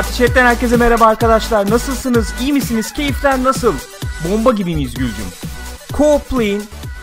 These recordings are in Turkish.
Parti Chat'ten herkese merhaba arkadaşlar. Nasılsınız? İyi misiniz? Keyifler nasıl? Bomba gibi miyiz Gülcüm? Co-Play'in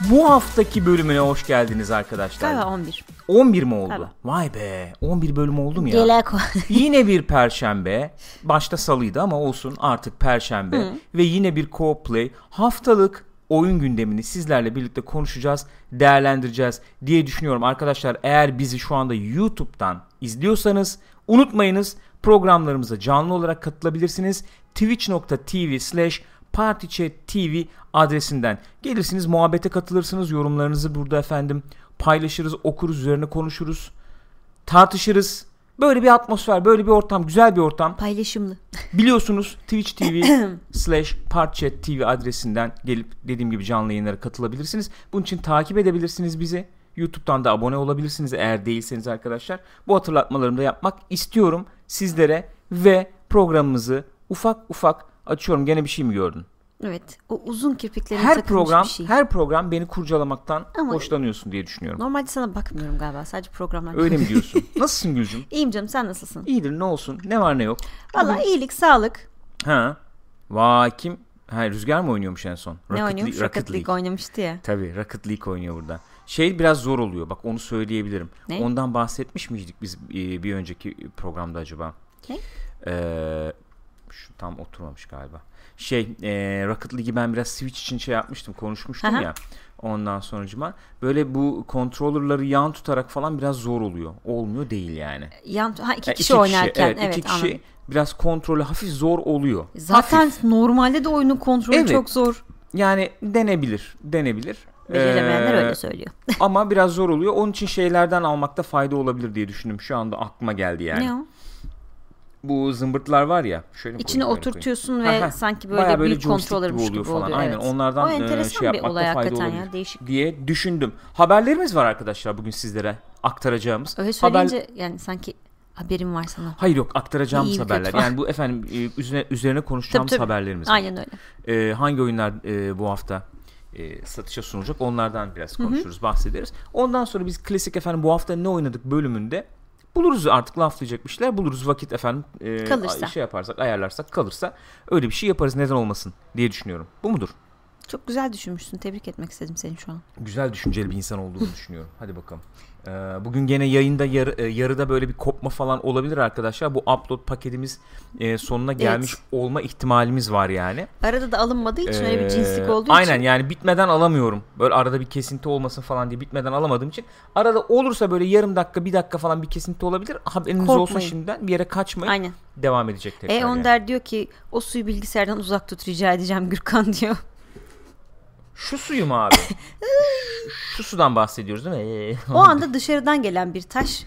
bu haftaki bölümüne hoş geldiniz arkadaşlar. Galiba 11. 11 mi oldu? Galiba. Vay be. 11 bölüm oldu mu ya? Gele ko- yine bir perşembe. Başta salıydı ama olsun artık perşembe. Ve yine bir co-play. Haftalık oyun gündemini sizlerle birlikte konuşacağız, değerlendireceğiz diye düşünüyorum. Arkadaşlar eğer bizi şu anda YouTube'dan izliyorsanız unutmayınız programlarımıza canlı olarak katılabilirsiniz. twitch.tv slash partychat.tv adresinden gelirsiniz muhabbete katılırsınız yorumlarınızı burada efendim paylaşırız okuruz üzerine konuşuruz tartışırız. Böyle bir atmosfer, böyle bir ortam, güzel bir ortam. Paylaşımlı. Biliyorsunuz Twitch TV slash TV adresinden gelip dediğim gibi canlı yayınlara katılabilirsiniz. Bunun için takip edebilirsiniz bizi. YouTube'dan da abone olabilirsiniz eğer değilseniz arkadaşlar. Bu hatırlatmalarımı da yapmak istiyorum sizlere ve programımızı ufak ufak açıyorum. Gene bir şey mi gördün? Evet. O uzun kirpiklerin Her program, bir şey. her program beni kurcalamaktan Ama- hoşlanıyorsun diye düşünüyorum. Normalde sana bakmıyorum galiba. Sadece programlar. Öyle mi diyorsun? Nasılsın Gülcüm? İyiyim canım sen nasılsın? İyidir ne olsun? Ne var ne yok? Valla iyilik, sağlık. Ha. Vay kim? Ha, Rüzgar mı oynuyormuş en son? ne Rocket oynuyormuş? League- Rocket League oynamıştı ya. Tabii Rocket League oynuyor burada. Şey biraz zor oluyor. Bak onu söyleyebilirim. Ne? Ondan bahsetmiş miydik biz e, bir önceki programda acaba? Ne? Ee, şu tam oturmamış galiba. Şey e, Rocket League'i ben biraz Switch için şey yapmıştım konuşmuştum Aha. ya. Ondan sonucuma böyle bu controller'ları yan tutarak falan biraz zor oluyor. Olmuyor değil yani. Yan, ha, iki Ya kişi oynarken. evet, Evet, iki kişi anladım. biraz kontrolü hafif zor oluyor. Zaten Hafif. normalde de oyunun kontrolü Evet. çok zor. Yani denebilir, denebilir. Beceremeyenler Ee, öyle söylüyor. ama biraz zor oluyor. Onun için şeylerden almakta fayda olabilir diye düşündüm. Şu anda aklıma geldi yani. Ne o? Bu zımbırtlar var ya. Şöyle İçine koyayım, böyle oturtuyorsun ve Aha, sanki bayağı böyle büyük kontrolörmüş gibi oluyor. falan. Aynen evet. onlardan o e, enteresan şey bir olay fayda hakikaten olabilir ya. Değişik. diye düşündüm. Haberlerimiz var arkadaşlar bugün sizlere aktaracağımız. Öyle Haber... söyleyince yani sanki haberim var sana. Hayır yok aktaracağımız İyi, haberler. Yani bu efendim e, üzerine, üzerine konuşacağımız Tabii, tabii. haberlerimiz var. Aynen öyle. Ee, hangi oyunlar e, bu hafta e, satışa sunulacak onlardan biraz konuşuruz bahsederiz. Ondan sonra biz klasik efendim bu hafta ne oynadık bölümünde buluruz artık laflayacak bir şeyler buluruz vakit efendim e, Kalırsa. şey yaparsak ayarlarsak kalırsa öyle bir şey yaparız neden olmasın diye düşünüyorum. Bu mudur? Çok güzel düşünmüşsün. Tebrik etmek istedim seni şu an. Güzel düşünceli bir insan olduğunu düşünüyorum. Hadi bakalım. Ee, bugün gene yayında yarı, e, yarıda böyle bir kopma falan olabilir arkadaşlar. Bu upload paketimiz e, sonuna gelmiş olma ihtimalimiz var yani. Arada da alınmadığı için öyle bir Ee, cinslik olduğu aynen için. yani bitmeden alamıyorum. Böyle arada bir kesinti olmasın falan diye bitmeden alamadığım için. Arada olursa böyle yarım dakika bir dakika falan bir kesinti olabilir. Haberiniz olsun Korkmayın. şimdiden bir yere kaçmayın. Aynen. Devam edecek tekrar. E yani. Önder diyor ki o suyu bilgisayardan uzak tut rica edeceğim Gürkan diyor. Şu suyu mu abi? şu, sudan bahsediyoruz değil mi? O anda dışarıdan gelen bir taş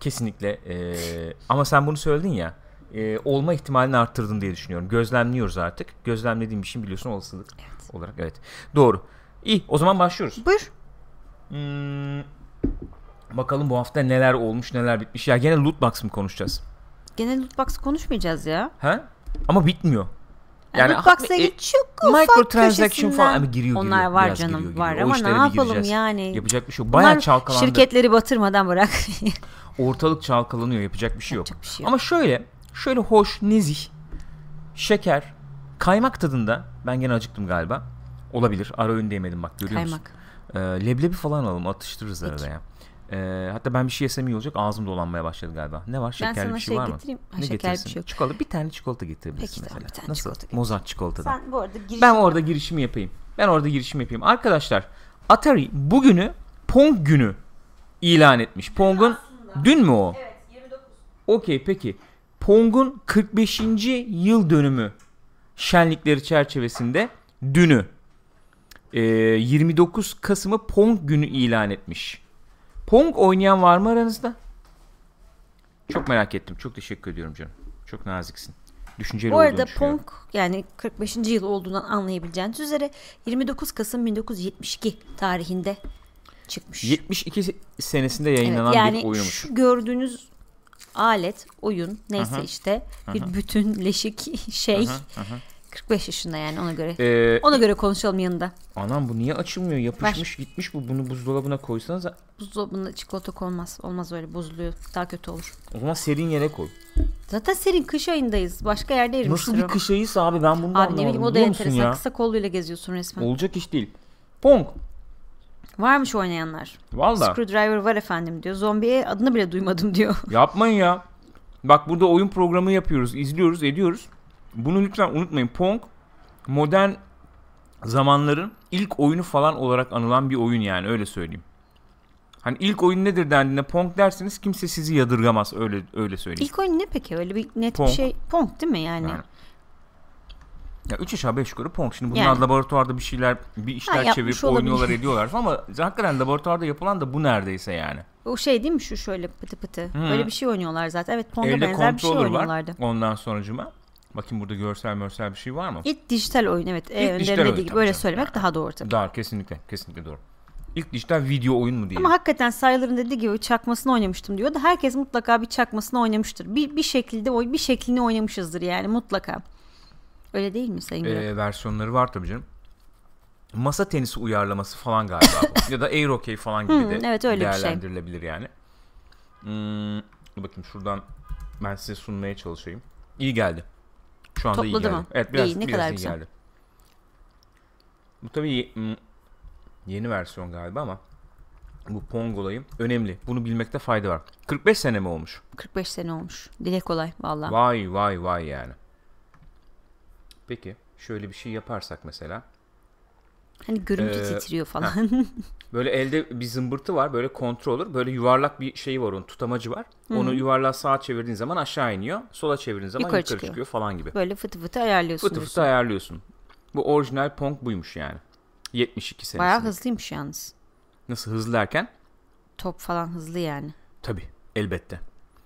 Kesinlikle. Ee, ama sen bunu söyledin ya. e, olma ihtimalini arttırdın diye düşünüyorum. Gözlemliyoruz artık. Gözlemlediğim bir şey biliyorsun olasılık olarak. Evet. Doğru. İyi o zaman başlıyoruz. Buyur. Hmm, bakalım bu hafta neler olmuş neler bitmiş. Ya gene loot box mı konuşacağız? Genel loot box konuşmayacağız ya. Ha? Ama bitmiyor. Yani Yani loot box'a ha- e, git çok ufak Microtransaction falan ama giriyor giriyor. Onlar var Biraz canım giriyor, giriyor. var ama ne yapalım gireceğiz. yani. Yapacak bir şey yok. Bayağı Bunlar çalkalandı. şirketleri batırmadan bırak. Ortalık çalkalanıyor. Yapacak bir şey yok. Yapacak bir şey yok. Ama şöyle, şöyle hoş, nezih, şeker, kaymak tadında. Ben gene acıktım galiba. Olabilir. Ara öğün yemedim bak görüyor musun? Kaymak. Ee, leblebi falan alalım atıştırırız Peki. arada ya. Ee, hatta ben bir şey yesem iyi olacak. Ağzım dolanmaya başladı galiba. Ne var? Ben Şekerli sana bir şey, şey var mı? getireyim. Ha, Ne şekerli bir getirirsin? şey yok. Çikolata, bir tane çikolata getirebilirsin Peki, tamam, mesela. bir tane Nasıl? çikolata. Mozart çikolatadan. Sen bu arada giriş Ben orada girişimi yapayım. Ben orada girişimi yapayım. Arkadaşlar Atari bugünü Pong günü ilan etmiş. Pong'un dün mü o? Evet 29. Okey peki. Pong'un 45. yıl dönümü şenlikleri çerçevesinde dünü e, 29 Kasım'ı Pong günü ilan etmiş. Pong oynayan var mı aranızda? Çok merak ettim. Çok teşekkür ediyorum canım. Çok naziksin. Düşünceli Bu arada. Pong yani 45. yıl olduğundan anlayabileceğiniz üzere 29 Kasım 1972 tarihinde çıkmış. 72 senesinde Evet, yayınlanan yani bir oyunmuş. şu gördüğünüz alet, oyun neyse Aha, işte bir bütünleşik şey. 45 yaşında yani ona göre. Ee, Ona göre konuşalım yanında. anam bu niye açılmıyor? Yapışmış gitmiş bu. Bunu buzdolabına koysanız Buzdolabında çikolata konmaz. Olmaz öyle bozuluyor. Daha kötü olur. o zaman serin yere koy. Zaten senin kış ayındayız. Başka yerde erimiştir Nasıl bir o. kış ayısı abi ben bunu Abi ne bileyim o da enteresan. ya? Kısa kolluyla geziyorsun resmen. Olacak iş değil. Pong. Varmış oynayanlar. Valla. Screwdriver var efendim diyor. Zombiye adını bile duymadım diyor. Yapmayın ya. Bak burada oyun programı yapıyoruz, izliyoruz, ediyoruz. Bunu lütfen unutmayın. Pong modern zamanların ilk oyunu falan olarak anılan bir oyun yani öyle söyleyeyim. Hani ilk oyun nedir dendiğinde Pong derseniz kimse sizi yadırgamaz öyle öyle söyleyeyim. İlk oyun ne peki? Öyle bir net Pong. bir şey. Pong değil mi yani? Yani. Ya 3 aşağı 5 yukarı Pong. Şimdi bunlar Yani. laboratuvarda bir şeyler bir işler yapmış çevirip olabilir. oynuyorlar ediyorlar falan ama hakikaten laboratuvarda yapılan da bu neredeyse yani. O şey değil mi şu şöyle pıtı pıtı. Hı. Böyle bir şey oynuyorlar zaten. Evet Pong'a Elde benzer bir şey controller var. oynuyorlardı. Ondan sonucuma. Bakayım burada görsel mörsel bir şey var mı? İlk dijital oyun evet. İlk Önder'in dijital dediği oyun gibi canım. söylemek Yani. daha doğru tabii. Daha kesinlikle kesinlikle doğru. İlk dijital video oyun mu diyelim? Ama hakikaten Saylar'ın dediği gibi çakmasını oynamıştım diyor da herkes mutlaka bir çakmasını oynamıştır. Bir, bir şekilde oy bir şeklini oynamışızdır yani mutlaka. Öyle değil mi Sayın? Ee, versiyonları var tabii canım. Masa tenisi uyarlaması falan galiba bu. ya da air hockey falan gibi Hı, de evet, öyle şey. değerlendirilebilir yani. Hmm, bakayım şuradan ben size sunmaya çalışayım. İyi geldi. Şu anda iyi Topladı geldi. mı? Evet biraz, İyi, ne biraz kadar iyi güzel. geldi. Bu tabii ye- yeni versiyon galiba ama bu Pong olayı önemli. Bunu bilmekte fayda var. 45 sene mi olmuş? 45 sene olmuş. Dile kolay valla. Vay vay vay yani. Peki şöyle bir şey yaparsak mesela. Hani görüntü Ee, titriyor falan. Böyle elde bir zımbırtı var böyle controller böyle yuvarlak bir şey var onun tutamacı var. Onu yuvarlağa sağa çevirdiğin zaman aşağı iniyor. Sola çevirdiğin zaman Yukarı yukarı, çıkıyor. çıkıyor. falan gibi. Böyle fıtı fıtı ayarlıyorsun. Fıtı diyorsun. fıtı ayarlıyorsun. Bu orijinal Pong buymuş yani. 72 senesinde. Bayağı hızlıymış yalnız. Nasıl hızlı derken? Top falan hızlı yani. Tabii elbette.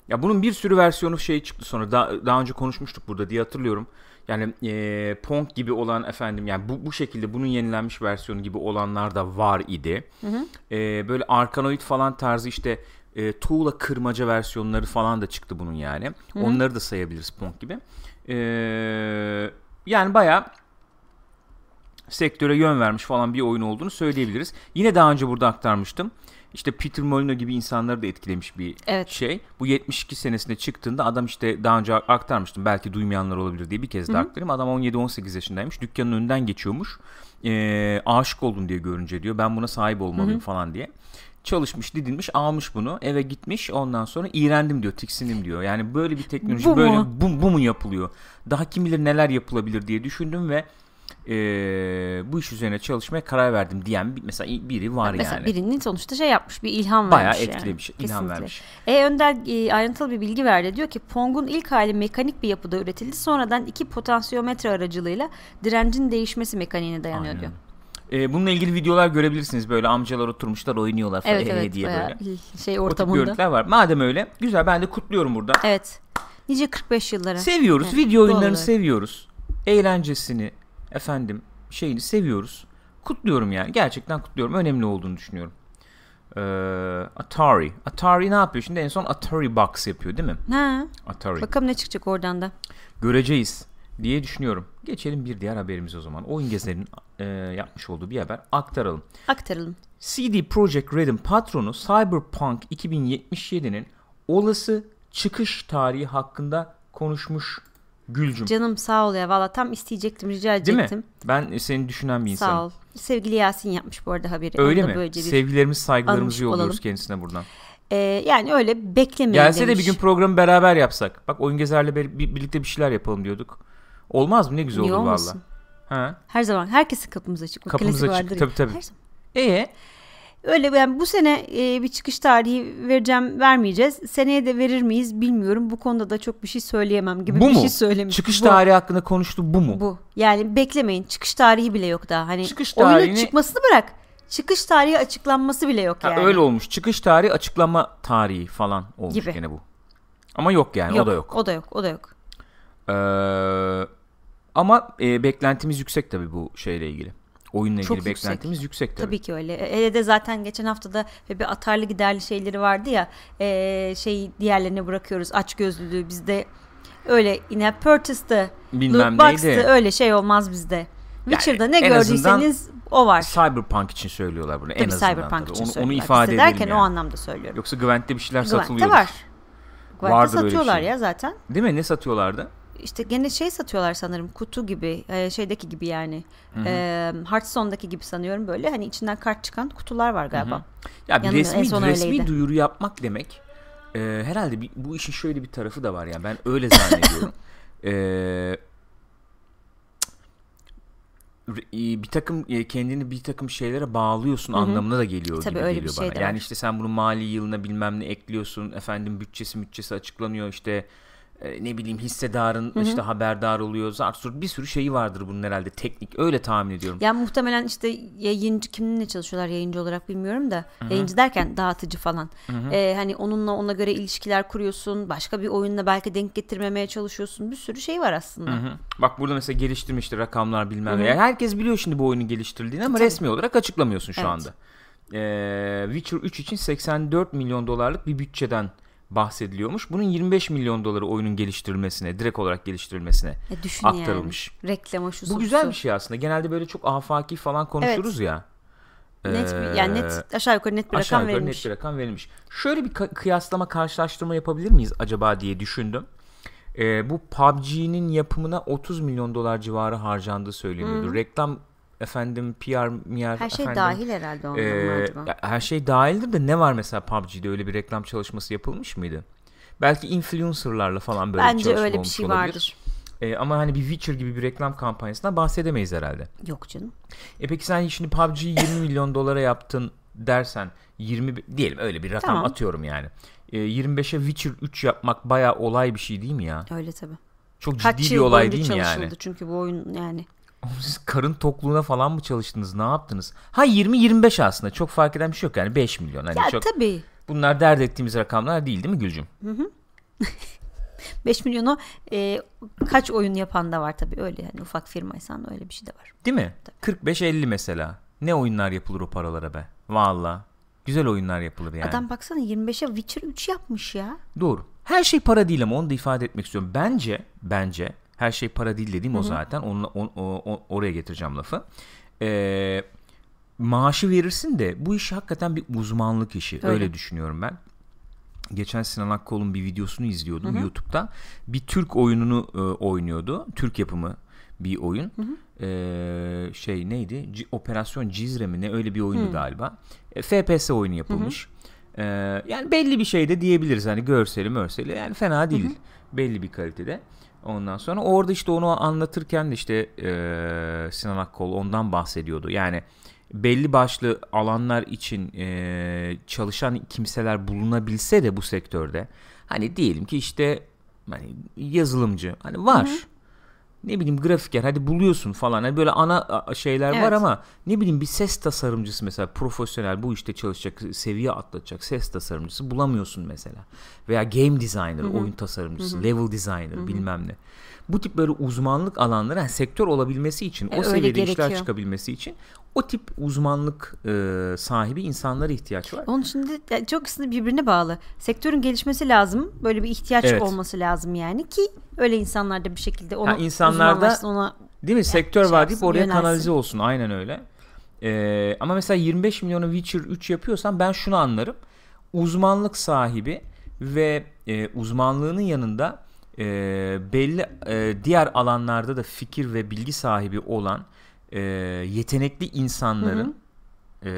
Ya bunun bir sürü versiyonu şey çıktı sonra daha, daha önce konuşmuştuk burada diye hatırlıyorum. Yani eee, Pong gibi olan efendim yani bu, bu şekilde bunun yenilenmiş versiyonu gibi olanlar da var idi. Eee, böyle Arkanoid falan tarzı işte e, tuğla kırmaca versiyonları falan da çıktı bunun yani. Onları da sayabiliriz Pong gibi. Eee, yani bayağı sektöre yön vermiş falan bir oyun olduğunu söyleyebiliriz. Yine daha önce burada aktarmıştım. İşte Peter Molyneux gibi insanları da etkilemiş bir Evet. şey. Bu 72 senesinde çıktığında adam işte daha önce aktarmıştım. Belki duymayanlar olabilir diye bir kez daha aktarayım. Adam 17-18 yaşındaymış. Dükkanın önünden geçiyormuş. Ee, aşık oldum diye görünce diyor. Ben buna sahip olmalıyım falan diye. Çalışmış, didinmiş, almış bunu. Eve gitmiş. Ondan sonra iğrendim diyor, tiksindim diyor. Yani böyle bir teknoloji Bu böyle mu? bu, bu mu yapılıyor? Daha kim bilir neler yapılabilir diye düşündüm ve ee, bu iş üzerine çalışmaya karar verdim diyen mesela biri var Mesela yani. birinin sonuçta şey yapmış bir ilham Bayağı vermiş yani. etkilemiş, ilham Kesinlikle. vermiş. E Önder e, ayrıntılı bir bilgi verdi. Diyor ki Pong'un ilk hali mekanik bir yapıda üretildi. Sonradan iki potansiyometre aracılığıyla direncin değişmesi mekaniğine dayanıyor Aynen. diyor. Ee, bununla ilgili videolar görebilirsiniz. Böyle amcalar oturmuşlar oynuyorlar falan Evet evet diye bayağı böyle. şey O tip ortamında. görüntüler var. Madem öyle güzel ben de kutluyorum burada. Evet. Nice 45 yıllara. Seviyoruz. Evet, Video oyunlarını olarak. seviyoruz. Eğlencesini efendim şeyini seviyoruz. Kutluyorum yani. Gerçekten kutluyorum. Önemli olduğunu düşünüyorum. Ee, Atari. Atari ne yapıyor? Şimdi en son Atari Box yapıyor değil mi? Ha, Atari. bakalım ne çıkacak oradan da. Göreceğiz diye düşünüyorum. Geçelim bir diğer haberimize o zaman. Oyun Gezer'in e, yapmış olduğu bir haber aktaralım. Aktaralım. CD Projekt Red'in patronu Cyberpunk 2077'nin olası çıkış tarihi hakkında konuşmuş Gülcüm. Canım sağ ol ya. Valla tam isteyecektim rica Değil mi? edecektim. Ben seni düşünen bir insanım. Sağ ol. Sevgili Yasin yapmış bu arada haberi. Öyle mi? böylece Sevgilerimiz, saygılarımızı yolluyoruz olalım. kendisine buradan. Ee, yani öyle beklemeyin Gelse de demiş. bir gün programı beraber yapsak. Bak Oyun Gezer'le bir- bir- birlikte bir şeyler yapalım diyorduk. Olmaz mı? Ne güzel Niye olur valla. Ha? Her zaman herkesin kapımız açık. Kapımız açık. vardır. Tabii, tabii. Her zaman. E Öyle yani bu sene e, bir çıkış tarihi vereceğim vermeyeceğiz. Seneye de verir miyiz bilmiyorum. Bu konuda da çok bir şey söyleyemem gibi bu bir mu? şey söylemiş. Çıkış bu, tarihi hakkında konuştu bu mu? Bu. Yani beklemeyin. Çıkış tarihi bile yok daha. Hani Çıkış oyunun tarihini- çıkmasını bırak. Çıkış tarihi açıklanması bile yok Ha, yani. Öyle olmuş. Çıkış tarihi açıklama tarihi falan olmuş Gibi. gene bu. Ama yok yani o da yok. O da yok. O da yok. Ee, ama e, beklentimiz yüksek tabii bu şeyle ilgili. Oyunla Çok ilgili yüksek. beklentimiz yüksek tabii. Tabii ki öyle. Hele de zaten geçen hafta da bir atarlı giderli şeyleri vardı ya. E, şey diğerlerine bırakıyoruz. Aç gözlülüğü bizde öyle inapertus'ta Bilmem Lootbox'ta neydi. öyle şey olmaz bizde. Witcher'da ne en gördüyseniz o var. Cyberpunk için söylüyorlar bunu en Tabii azından. Cyberpunk tabii. için onu, onu söylüyorlar. ifade Bizde edelim yani. o anlamda söylüyorum. Yoksa Gwent'te bir şeyler Gwent'te satılıyor. var. Mark Vardır satıyorlar şey. ya zaten. Değil mi? Ne satıyorlardı? İşte gene şey satıyorlar sanırım kutu gibi e, şeydeki gibi yani e, Hearthstone'daki gibi sanıyorum böyle hani içinden kart çıkan kutular var galiba. Ya bir resmi, resmi öyleydi. duyuru yapmak demek e, herhalde bir, bu işin şöyle bir tarafı da var yani ben öyle zannediyorum. e, e, bir takım e, kendini bir takım şeylere bağlıyorsun anlamına da geliyor Tabii gibi öyle bir geliyor şey bana. de Yani işte sen bunu mali yılına bilmem ne ekliyorsun. Efendim bütçesi bütçesi açıklanıyor işte e, ne bileyim hissedarın işte haberdar oluyor. Zart zurt bir sürü şeyi vardır bunun herhalde teknik öyle tahmin ediyorum. Ya muhtemelen işte yayıncı kiminle çalışıyorlar yayıncı olarak bilmiyorum da yayıncı derken dağıtıcı falan. E, hani onunla ona göre ilişkiler kuruyorsun. Başka bir oyunla belki denk getirmemeye çalışıyorsun. Bir sürü şey var aslında. Hı hı. Bak burada mesela geliştirmişti rakamlar bilmem ne. Yani herkes biliyor şimdi bu oyunun geliştirildiğini ama resmi olarak açıklamıyorsun şu Evet. anda. Ee, Witcher 3 için 84 milyon dolarlık bir bütçeden bahsediliyormuş. Bunun 25 milyon doları oyunun geliştirilmesine, direkt olarak geliştirilmesine E, düşün aktarılmış. yani. Reklama şu Bu güzel bir şey aslında. Genelde böyle çok afaki falan konuşuruz ya. Net bir, yani Ee, net aşağı yukarı net bir aşağı rakam yukarı verilmiş. net bir rakam verilmiş. Şöyle bir kıyaslama, karşılaştırma yapabilir miyiz acaba diye düşündüm. Ee, bu PUBG'nin yapımına 30 milyon dolar civarı harcandığı söyleniyordu. Reklam efendim PR, MR Her şey efendim, dahil herhalde ondan ee, acaba. her şey dahildir de ne var mesela PUBG'de öyle bir reklam çalışması yapılmış mıydı? Belki influencerlarla falan böyle bir Bence çalışma öyle bir şey olabilir. vardır. Ee, ama hani bir Witcher gibi bir reklam kampanyasından bahsedemeyiz herhalde. Yok canım. E peki sen şimdi PUBG'yi 20 milyon dolara yaptın dersen 20 bi- diyelim öyle bir rakam Tamam. atıyorum yani. E, 25'e Witcher 3 yapmak bayağı olay bir şey değil mi ya? Öyle tabii. Çok Kaç ciddi bir olay değil mi yani? çünkü bu oyun yani. Siz karın tokluğuna falan mı çalıştınız? Ne yaptınız? Ha 20-25 aslında çok fark eden bir şey yok yani 5 milyon. Hani Ya çok, tabii. bunlar dert ettiğimiz rakamlar değil değil mi Gülcüm? 5 milyonu e, kaç oyun yapan da var tabii öyle yani ufak firmaysan öyle bir şey de var. Değil mi? 45-50 mesela. Ne oyunlar yapılır o paralara be? Valla. Güzel oyunlar yapılır yani. Adam baksana 25'e Witcher 3 yapmış ya. Doğru. Her şey para değil ama onu da ifade etmek istiyorum. Bence, bence her şey para değil dediğim o zaten. Onunla, on- o- o- oraya getireceğim lafı. Ee, maaşı verirsin de bu iş hakikaten bir uzmanlık işi. Öyle, Öyle. düşünüyorum ben. Geçen Sinan Akkol'un bir videosunu izliyordum YouTube'da. Bir Türk oyununu e, oynuyordu. Türk yapımı bir oyun. Ee, şey neydi? C- Operasyon Cizre mi ne öyle bir oyundu galiba. E, FPS oyunu yapılmış. Ee, yani belli bir şey de diyebiliriz hani görseli mörseli yani fena değil. Belli bir kalitede. Ondan sonra orada işte onu anlatırken de işte e, Sinan Akkol ondan bahsediyordu. Yani belli başlı alanlar için e, çalışan kimseler bulunabilse de bu sektörde hani diyelim ki işte hani yazılımcı hani var. Ne bileyim grafiker hadi buluyorsun falan. Hani böyle ana şeyler var Evet. ama ne bileyim bir ses tasarımcısı mesela profesyonel bu işte çalışacak seviye atlatacak ses tasarımcısı bulamıyorsun mesela. Veya game designer, oyun tasarımcısı, level designer bilmem ne. Bu tip böyle uzmanlık alanları yani sektör olabilmesi için E, o seviyede işler çıkabilmesi için o tip uzmanlık e, sahibi insanlara ihtiyaç var. Onun için de yani çok aslında birbirine bağlı. Sektörün gelişmesi lazım. Böyle bir ihtiyaç Evet. olması lazım yani ki öyle insanlar da bir şekilde onu Ha, insanlarda- ona Değil mi? Sektör şey var deyip oraya yönelsin. kanalize olsun. Aynen öyle. Ee, ama mesela 25 milyonu Witcher 3 yapıyorsan ben şunu anlarım. Uzmanlık sahibi ve e, uzmanlığının yanında e, belli e, diğer alanlarda da fikir ve bilgi sahibi olan e, yetenekli insanların e,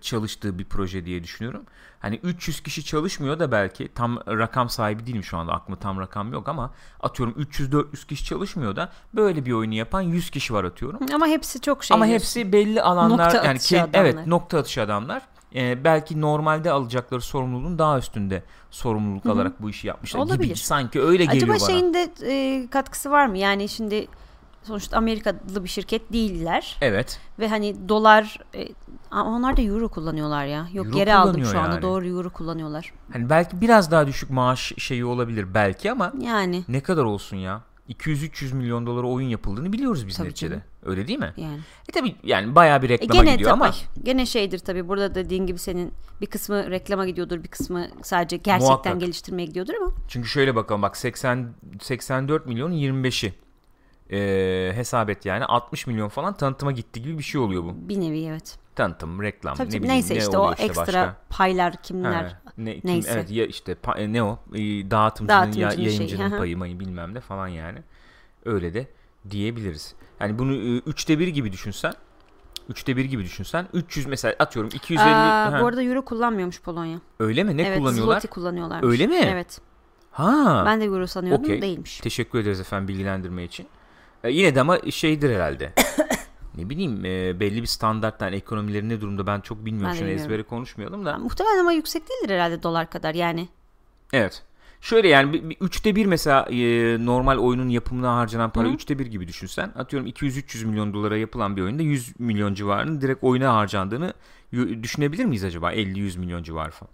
çalıştığı bir proje diye düşünüyorum. Hani 300 kişi çalışmıyor da belki tam rakam sahibi değilim şu anda aklımda tam rakam yok ama atıyorum 300-400 kişi çalışmıyor da böyle bir oyunu yapan 100 kişi var atıyorum. ama hepsi çok şey. ama diyorsun. hepsi belli alanlar Nokta yani ke- adamlar. evet nokta atışı adamlar. Ee, belki normalde alacakları sorumluluğun daha üstünde sorumluluk alarak bu işi yapmışlar gibi Olabilir. sanki öyle geliyor Acaba bana. şeyin de e, katkısı var mı? Yani şimdi sonuçta Amerikalı bir şirket değiller Evet. ve hani dolar e, ama onlar da euro kullanıyorlar ya. Yok Euro geri aldım şu anda yani. doğru euro kullanıyorlar. Hani belki biraz daha düşük maaş şeyi olabilir belki ama Yani ne kadar olsun ya? 200-300 milyon dolara oyun yapıldığını biliyoruz biz Tabii neticede. canım. Öyle değil mi? yani. E tabi yani bayağı bir E reklama gene gidiyor tabii, ama gene şeydir tabii burada dediğin gibi senin bir kısmı reklama gidiyordur bir kısmı sadece gerçekten Muhakkak. geliştirmeye gidiyordur ama çünkü şöyle bakalım bak 80 84 milyonun 25'i e, hesap et yani 60 milyon falan tanıtıma gitti gibi bir şey oluyor bu. bir nevi evet. Tanıtım, reklam Tabii, ne bileyim neyse ne işte o ekstra başka. paylar kimler Ha. ne kim, Neyse. evet ya işte pa- e, ne o E, dağıtımcının, Dağıtımcının ya, yayıncının hı. payı mayı bilmem ne falan yani. Öyle de diyebiliriz. Yani bunu e, üçte bir gibi düşünsen üçte bir gibi düşünsen 300 mesela atıyorum 250 Aa, ha, bu arada euro kullanmıyormuş Polonya. öyle mi ne evet, kullanıyorlar? zloty kullanıyorlarmış. Öyle mi? Evet. Ha. Ben de euro sanıyordum Okey. değilmiş. Teşekkür ederiz efendim bilgilendirme için. E, yine de ama şeydir herhalde. ne bileyim e, belli bir standarttan ekonomileri ne durumda ben çok bilmiyorum. Ben Şimdi bilmiyorum. ezbere konuşmayalım da. Muhtemelen ama yüksek değildir herhalde dolar kadar yani. Evet. Şöyle yani bir, bir üçte bir mesela e, normal oyunun yapımına harcanan para Hı. üçte bir gibi düşünsen. Atıyorum 200-300 milyon dolara yapılan bir oyunda 100 milyon civarının direkt oyuna harcandığını düşünebilir miyiz acaba? 50-100 milyon civarı falan.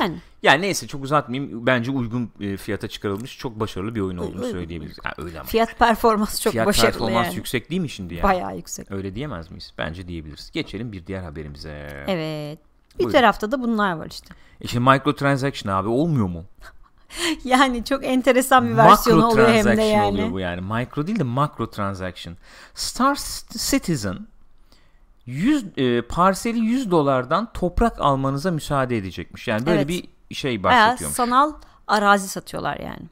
Yani Yani neyse çok uzatmayayım. Bence uygun e, fiyata çıkarılmış çok başarılı bir oyun olduğunu Uygun. söyleyebiliriz. Yani öyle ama. fiyat performans çok Fiyat başarılı performans yani. yüksek değil mi şimdi yani? Bayağı yüksek. Öyle diyemez miyiz? Bence diyebiliriz. Geçelim bir diğer haberimize. Evet. Bir Buyurun. tarafta da bunlar var işte. E şimdi microtransaction abi olmuyor mu? Yani çok enteresan bir versiyonu oluyor hem de yani. oluyor bu yani. Micro değil de macro transaction. Star Citizen 100 e, parseli 100 dolardan toprak almanıza müsaade edecekmiş. Yani böyle Evet. bir şey Bayağı başlatıyormuş. sanal arazi satıyorlar yani.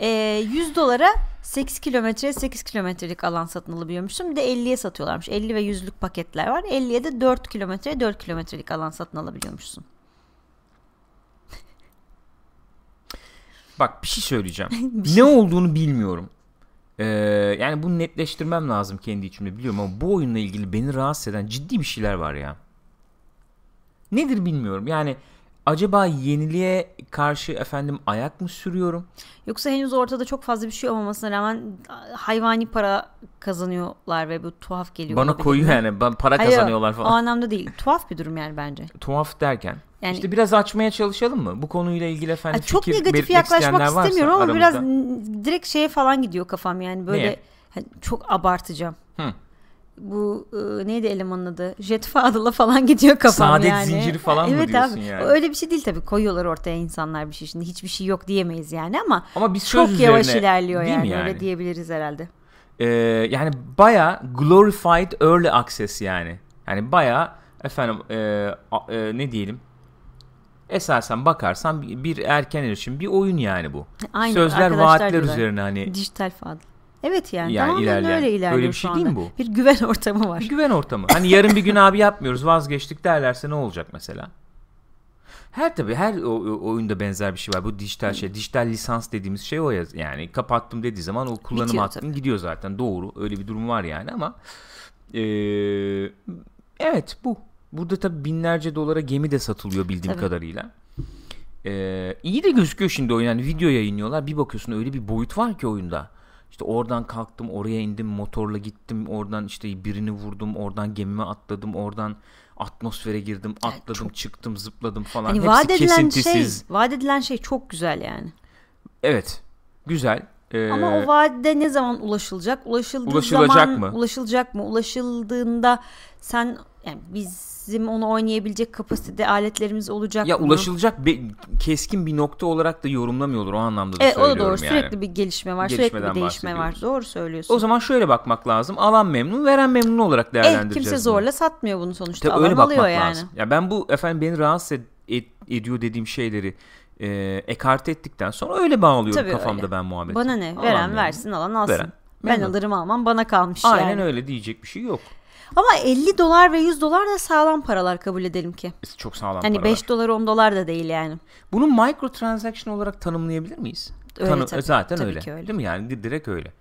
Ee, 100 dolara 8 kilometre 8 kilometrelik alan satın alabiliyormuşsun. Bir de 50'ye satıyorlarmış. 50 ve 100'lük paketler var. 50'ye de 4 kilometre 4 kilometrelik alan satın alabiliyormuşsun. Bak bir şey söyleyeceğim. ne olduğunu bilmiyorum. Ee, yani bunu netleştirmem lazım kendi içimde biliyorum ama bu oyunla ilgili beni rahatsız eden ciddi bir şeyler var ya. Nedir bilmiyorum. Yani acaba yeniliğe karşı efendim ayak mı sürüyorum? Yoksa henüz ortada çok fazla bir şey olmamasına rağmen hayvani para kazanıyorlar ve bu tuhaf geliyor. Bana mi? yani para Hayır, kazanıyorlar O falan. anlamda değil. Tuhaf bir durum yani bence. Tuhaf derken. Yani- işte biraz açmaya çalışalım mı? Bu konuyla ilgili efendim Ya çok negatif yaklaşmak istemiyorum ama aramızda. biraz direkt şeye falan gidiyor kafam yani böyle Neye? hani çok abartacağım. Hı. Bu e, neydi elemanın adı? Jet Fadıl'a falan gidiyor kafam Saadet yani. zinciri falan mı evet diyorsun abi. yani? Öyle bir şey değil tabii. Koyuyorlar ortaya insanlar bir şey. Şimdi hiçbir şey yok diyemeyiz yani ama Ama biz çok söz yavaş üzerine, ilerliyor mi yani. Öyle diyebiliriz herhalde. Ee, yani baya glorified early access yani. Yani baya efendim e, e, ne diyelim esasen bakarsan bir, erken erişim bir oyun yani bu. Aynen, Sözler vaatler diyorlar. üzerine hani Dijital Fadıl. Evet yani, Yani tamamen ilerleyen. öyle ilerliyor Öyle bir şey değil mi bu? Bir güven ortamı var. bir güven ortamı. Hani yarın bir gün abi yapmıyoruz vazgeçtik derlerse ne olacak mesela? Her tabi her oyunda benzer bir şey var. Bu dijital şey, dijital lisans dediğimiz şey o ya. Yani kapattım dediği zaman o kullanım Bitiyor hakkın gidiyor zaten. Doğru. Öyle bir durum var yani ama eee, evet bu. Burada tabi binlerce dolara gemi de satılıyor bildiğim Tabii. kadarıyla. Eee iyi de gözüküyor şimdi oyun. Yani video yayınlıyorlar. Bir bakıyorsun öyle bir boyut var ki oyunda. İşte oradan kalktım, oraya indim, motorla gittim, oradan işte birini vurdum, oradan gemime atladım, oradan atmosfere girdim, atladım, çıktım, zıpladım falan. Hani Hepsi vaat edilen kesintisiz. şey, vaat edilen şey çok güzel yani. Evet. Güzel. Ee, Ama o vaade ne zaman ulaşılacak? Ulaşıldığı Ulaşılacak zaman mı? ulaşılacak mı? Ulaşıldığında sen yani bizim onu oynayabilecek kapasitede aletlerimiz olacak ya mı? ulaşılacak be- keskin bir nokta olarak da yorumlamıyorlar o anlamda da Evet o da söylüyorum doğru. yani. Sürekli bir gelişme var. Sürekli bir değişme var. Doğru söylüyorsun. O zaman şöyle bakmak lazım. Alan memnun, veren memnun olarak eh, değerlendireceğiz. kimse bunu. zorla satmıyor bunu sonuçta. Tabii Alan öyle bakmak alıyor yani. lazım. Ya ben bu efendim beni rahatsız ed- ed- ediyor dediğim şeyleri e, ekart ettikten sonra öyle bağlıyorum Tabii kafamda öyle. ben muhabbeti. Bana ne? Alan Veren memnun. versin, alan alsın. Veren ben memnun. alırım almam bana kalmış Aynen yani. öyle diyecek bir şey yok. Ama 50 dolar ve 100 dolar da sağlam paralar kabul edelim ki. Çok sağlam Hani para 5 var. dolar 10 dolar da değil yani. Bunu microtransaction olarak tanımlayabilir miyiz? Öyle Tanı- tabii. Zaten Tabii öyle. ki öyle. Değil mi yani Di- direkt öyle.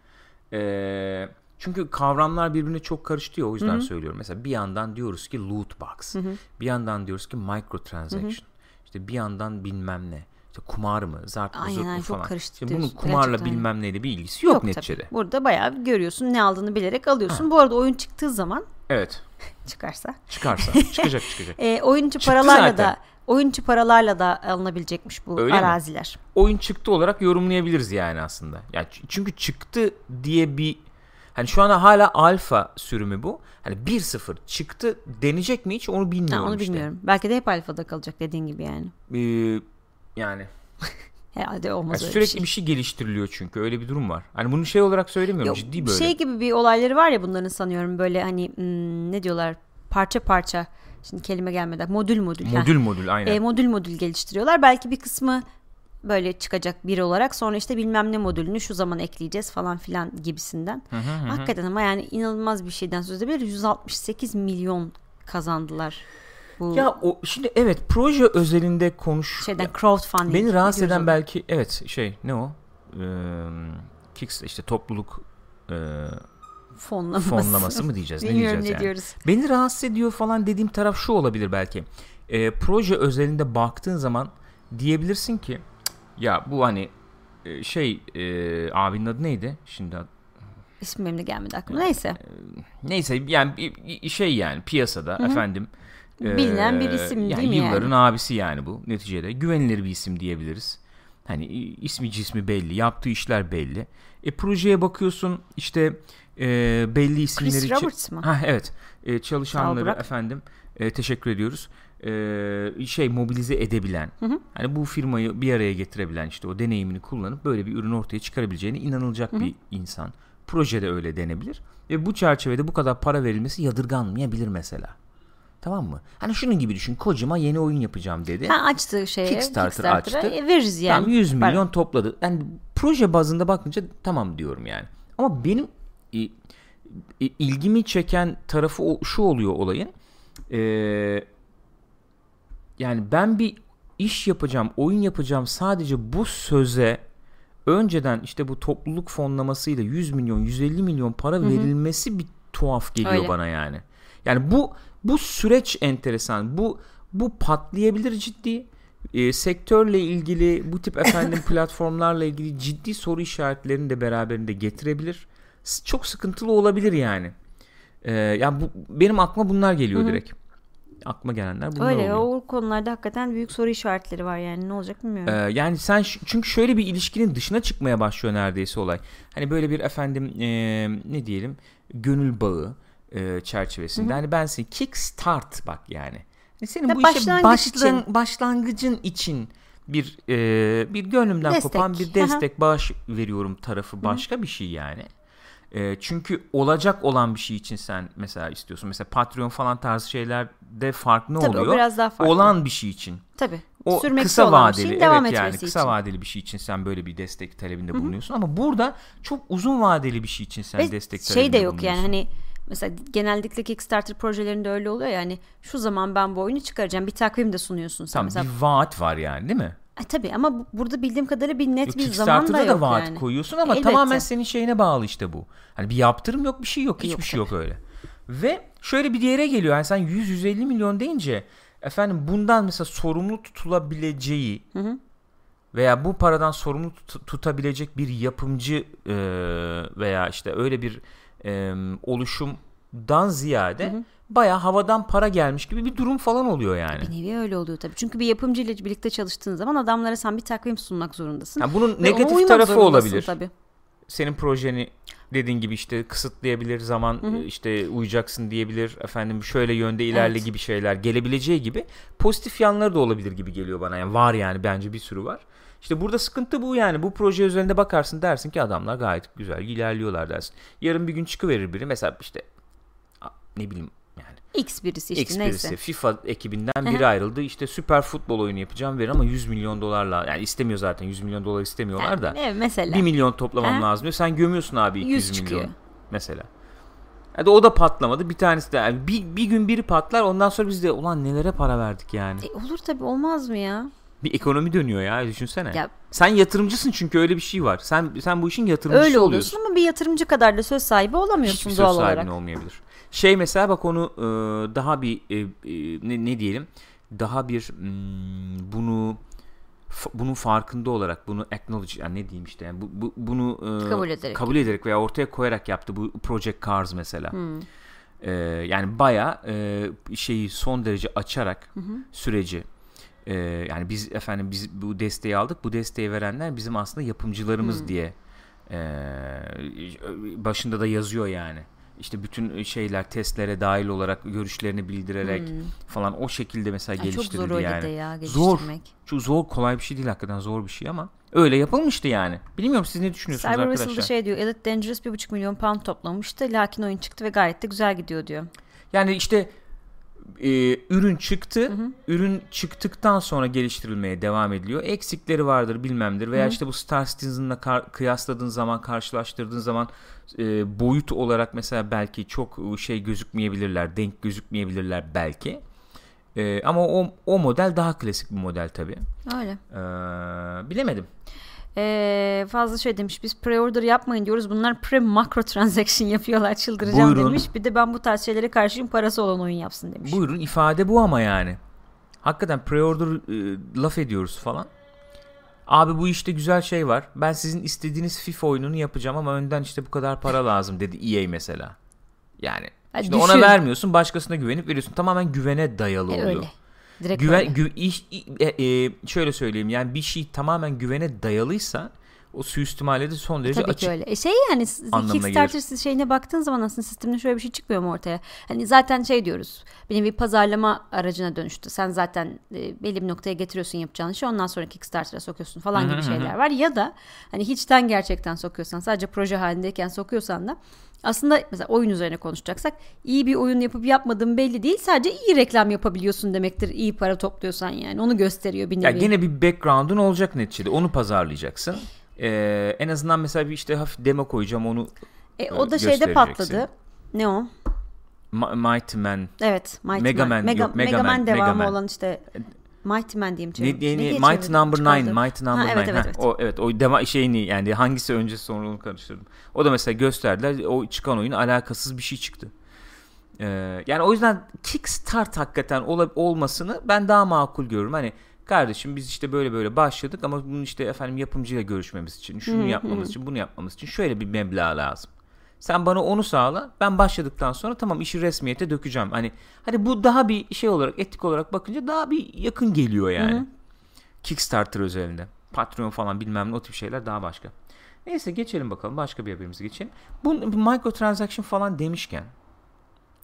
Ee, çünkü kavramlar birbirine çok karıştı o yüzden söylüyorum. Mesela bir yandan diyoruz ki loot box. Bir yandan diyoruz ki microtransaction. İşte bir yandan bilmem ne. İşte kumar mı, zart mı, zurt mu çok falan. karıştı İşte bunun kumarla bilmem neyle bir ilgisi yok, tabii. neticede. Burada bayağı görüyorsun ne aldığını bilerek alıyorsun. Bu arada oyun çıktığı zaman Evet. çıkarsa Çıkarsa çıkacak çıkacak. e, oyuncu Çıktı paralarla zaten. da oyuncu paralarla da alınabilecekmiş bu Öyle mi? araziler. oyun çıktı olarak yorumlayabiliriz yani aslında. Yani ç- çünkü çıktı diye bir hani şu anda hala alfa sürümü bu. Hani 1-0 çıktı denecek mi hiç onu Ha, bilmiyorum onu işte. bilmiyorum. Belki de hep alfada kalacak dediğin gibi yani. Ee, yani Herhalde olmaz yani öyle sürekli bir şey. bir şey geliştiriliyor çünkü öyle bir durum var. Hani bunu şey olarak söylemiyorum Yok, ciddi böyle. Şey gibi bir olayları var ya bunların sanıyorum böyle hani hmm, ne diyorlar parça parça Şimdi kelime gelmedi. Modül modül. ha. Modül modül aynen. E, modül modül geliştiriyorlar. Belki bir kısmı böyle çıkacak biri olarak sonra işte bilmem ne modülünü şu zaman ekleyeceğiz falan filan gibisinden. Hakikaten ama yani inanılmaz bir şeyden söz edebilir. 168 milyon kazandılar. Bu ya o şimdi evet proje özelinde konuş. şeyden crowdfunding. Beni rahatsız eden ona. belki evet şey ne o? Ee, Kicks işte topluluk e, fonlaması. fonlaması mı diyeceğiz? ne diyeceğiz ne yani? diyoruz. Beni rahatsız ediyor falan dediğim taraf şu olabilir belki. Ee, proje özelinde baktığın zaman diyebilirsin ki ya bu hani e, şey e, abinin adı neydi? Şimdi İsmi benim de gelmedi aklıma. Neyse. neyse yani şey yani piyasada efendim e, Bilinen bir isim yani değil mi yani? Yılların abisi yani bu neticede. Güvenilir bir isim diyebiliriz. Hani ismi cismi belli, yaptığı işler belli. E projeye bakıyorsun işte e, belli isimleri Chris Roberts mı? Ha evet. E, çalışanları efendim e, teşekkür ediyoruz. E, şey mobilize edebilen, hani bu firmayı bir araya getirebilen işte o deneyimini kullanıp böyle bir ürün ortaya çıkarabileceğine inanılacak bir insan. Projede öyle denebilir. Ve bu çerçevede bu kadar para verilmesi yadırganmayabilir mesela. Tamam mı? Hani şunun gibi düşün. Kocama yeni oyun yapacağım dedi. Ha açtı şeye. Kickstarter Kickstarter'a. açtı. E, veririz yani. Tamam 100 Para. milyon topladı. Yani proje bazında bakınca tamam diyorum yani. Ama benim e, e, ilgimi çeken tarafı o, şu oluyor olayın. Ee, yani ben bir iş yapacağım, oyun yapacağım sadece bu söze önceden işte bu topluluk fonlamasıyla 100 milyon, 150 milyon para verilmesi bir tuhaf geliyor Öyle. bana yani. Yani bu bu süreç enteresan. Bu bu patlayabilir ciddi. E, sektörle ilgili bu tip efendim platformlarla ilgili ciddi soru işaretlerini de beraberinde getirebilir. Çok sıkıntılı olabilir yani. E, yani bu benim aklıma bunlar geliyor direkt. Aklıma gelenler bunlar Öyle oluyor. o konularda hakikaten büyük soru işaretleri var yani ne olacak bilmiyorum. Ee, yani sen çünkü şöyle bir ilişkinin dışına çıkmaya başlıyor neredeyse olay. Hani böyle bir efendim e, ne diyelim gönül bağı e, çerçevesinde. Hani ben seni kickstart bak yani. Hani senin Ya bu işe başlan- için. başlangıcın için bir e, bir gönlümden Destek. kopan bir Aha. destek bağış veriyorum tarafı başka bir şey yani. E, çünkü olacak olan bir şey için sen mesela istiyorsun. Mesela Patreon falan tarzı şeylerde fark ne Tabii o oluyor? biraz daha farklı. Olan bir şey için. Tabii. O Sürmekte kısa vadeli şeyin devam evet yani kısa için. vadeli bir şey için sen böyle bir destek talebinde bulunuyorsun ama burada çok uzun vadeli bir şey için sen Ve destek şey talebinde de yok yani hani mesela genellikle Kickstarter projelerinde öyle oluyor yani şu zaman ben bu oyunu çıkaracağım bir takvim de sunuyorsun sen Tamam, mesela. bir vaat var yani değil mi? Ay, tabii ama bu- burada bildiğim kadarıyla bir net Yok, bir zaman da yok da vaat yani. koyuyorsun ama Elbette. tamamen senin şeyine bağlı işte bu. Hani bir yaptırım yok bir şey yok hiçbir Yok şey yok öyle. Ve şöyle bir yere geliyor yani sen 100-150 milyon deyince efendim bundan mesela sorumlu tutulabileceği veya bu paradan sorumlu tut- tutabilecek bir yapımcı e, veya işte öyle bir e, oluşumdan ziyade baya havadan para gelmiş gibi bir durum falan oluyor yani. Bir nevi öyle oluyor tabii. Çünkü bir yapımcıyla birlikte çalıştığın zaman adamlara sen bir takvim sunmak zorundasın. Ha, bunun Ve negatif tarafı olabilir. Tabii. Senin projeni dediğin gibi işte kısıtlayabilir zaman e, işte uyacaksın diyebilir efendim şöyle yönde ilerle Evet. gibi şeyler gelebileceği gibi pozitif yanları da olabilir gibi geliyor bana yani var yani bence bir sürü var. İşte burada sıkıntı bu yani bu proje üzerinde bakarsın dersin ki adamlar gayet güzel ilerliyorlar dersin. Yarın bir gün çıkıverir biri mesela işte ne bileyim yani X birisi işte X neyse. birisi FIFA ekibinden biri ayrıldı işte süper futbol oyunu yapacağım verir ama 100 milyon dolarla yani istemiyor zaten 100 milyon dolar istemiyorlar da. Evet, mesela. 1 milyon toplamam Ha? lazım diyor. Sen gömüyorsun abi 200 100 milyon mesela. Hadi o da patlamadı. Bir tanesi de yani bir, bir gün biri patlar ondan sonra biz de ulan nelere para verdik yani. E, olur tabii olmaz mı ya? Bir ekonomi dönüyor ya düşünsene. Ya- Sen yatırımcısın çünkü öyle bir şey var. Sen sen bu işin yatırımcısı Öyle oluyorsun. oluyorsun ama bir yatırımcı kadar da söz sahibi olamıyorsun Hiçbir söz doğal sahibin olarak. olmayabilir. Şey mesela bak onu e, daha bir e, e, ne, ne diyelim daha bir hmm, bunu bunun farkında olarak bunu acknowledge yani ne diyeyim işte yani bu, bu- bunu e, Kabul ederek. kabul ederek veya ortaya koyarak yaptı bu Project Cars mesela. Hmm. E, yani baya e, şeyi son derece açarak süreci e, yani biz efendim biz bu desteği aldık. Bu desteği verenler bizim aslında yapımcılarımız Hmm. diye e, başında da yazıyor yani. İşte bütün şeyler testlere dahil olarak görüşlerini bildirerek falan o şekilde mesela Hmm. Ay, çok zor öyle yani. de ya Zor. Çok zor kolay bir şey değil hakikaten zor bir şey ama öyle yapılmıştı yani. Bilmiyorum siz ne düşünüyorsunuz Cyber arkadaşlar? Whistle'da şey diyor Elite Dangerous 1,5 milyon pound toplamıştı. Lakin oyun çıktı ve gayet de güzel gidiyor diyor. Yani işte e, ürün çıktı. Ürün çıktıktan sonra geliştirilmeye devam ediliyor. Eksikleri vardır bilmemdir veya işte bu Star Citizen'la kıyasladığın zaman karşılaştırdığın zaman e, boyut olarak mesela belki çok şey gözükmeyebilirler, denk gözükmeyebilirler belki. E, ama o o model daha klasik bir model tabii. Öyle. E, bilemedim. Ee, fazla şey demiş biz pre-order yapmayın diyoruz bunlar pre macro transaction yapıyorlar çıldıracağım Buyurun. demiş bir de ben bu tarz şeylere karşıyım parası olan oyun yapsın demiş. Buyurun ifade bu ama yani. Hakikaten pre-order e, laf ediyoruz falan. Abi bu işte güzel şey var. Ben sizin istediğiniz FIFA oyununu yapacağım ama önden işte bu kadar para lazım dedi EA mesela. Yani Ha, işte düşün. ona vermiyorsun başkasına güvenip veriyorsun. Tamamen güvene dayalı E, oluyor. öyle. Direkt Güven, gü- iş- e, e, şöyle söyleyeyim. Yani bir şey tamamen güvene dayalıysa o suistimale de son derece Tabii açık. ki öyle. E şey yani Kickstarter şeyine baktığın zaman aslında sistemde şöyle bir şey çıkmıyor mu ortaya? Hani zaten şey diyoruz. Bir nevi pazarlama aracına dönüştü. Sen zaten e, belli bir noktaya getiriyorsun yapacağın işi ondan sonra Kickstarter'a sokuyorsun falan gibi şeyler var. Ya da hani hiçten gerçekten sokuyorsan sadece proje halindeyken sokuyorsan da aslında mesela oyun üzerine konuşacaksak iyi bir oyun yapıp yapmadığın belli değil. Sadece iyi reklam yapabiliyorsun demektir. iyi para topluyorsan yani. Onu gösteriyor bir nevi. Ya gene bir background'un olacak neticede. Onu pazarlayacaksın. Ee, en azından mesela bir işte hafif demo koyacağım onu E, o da e, şeyde patladı. Ne o? Ma- Mighty Man Evet. Mighty Mega Man. Man, Mega, yok, Mega, Mega Man Man, devamı Mega Man. olan işte Mighty Man diyeyim. Ne, çevir- ne, diye ne, Mighty çevirdim? Number Çıkardı. 9, Mighty Number Ha, 9. evet, evet, ha. evet. O evet o dema şeyini yani hangisi önce sonra onu karıştırdım. O da mesela gösterdiler. O çıkan oyun alakasız bir şey çıktı. Ee, yani o yüzden Kickstart hakikaten ola, olmasını ben daha makul görüyorum. Hani kardeşim biz işte böyle böyle başladık ama bunun işte efendim yapımcıyla görüşmemiz için, şunu yapmamız için, bunu yapmamız için şöyle bir meblağ lazım. Sen bana onu sağla. Ben başladıktan sonra tamam işi resmiyete dökeceğim. Hani hani bu daha bir şey olarak etik olarak bakınca daha bir yakın geliyor yani. Kickstarter özelinde. Patreon falan bilmem ne o tip şeyler daha başka. Neyse geçelim bakalım başka bir haberimize geçelim. Bu microtransaction falan demişken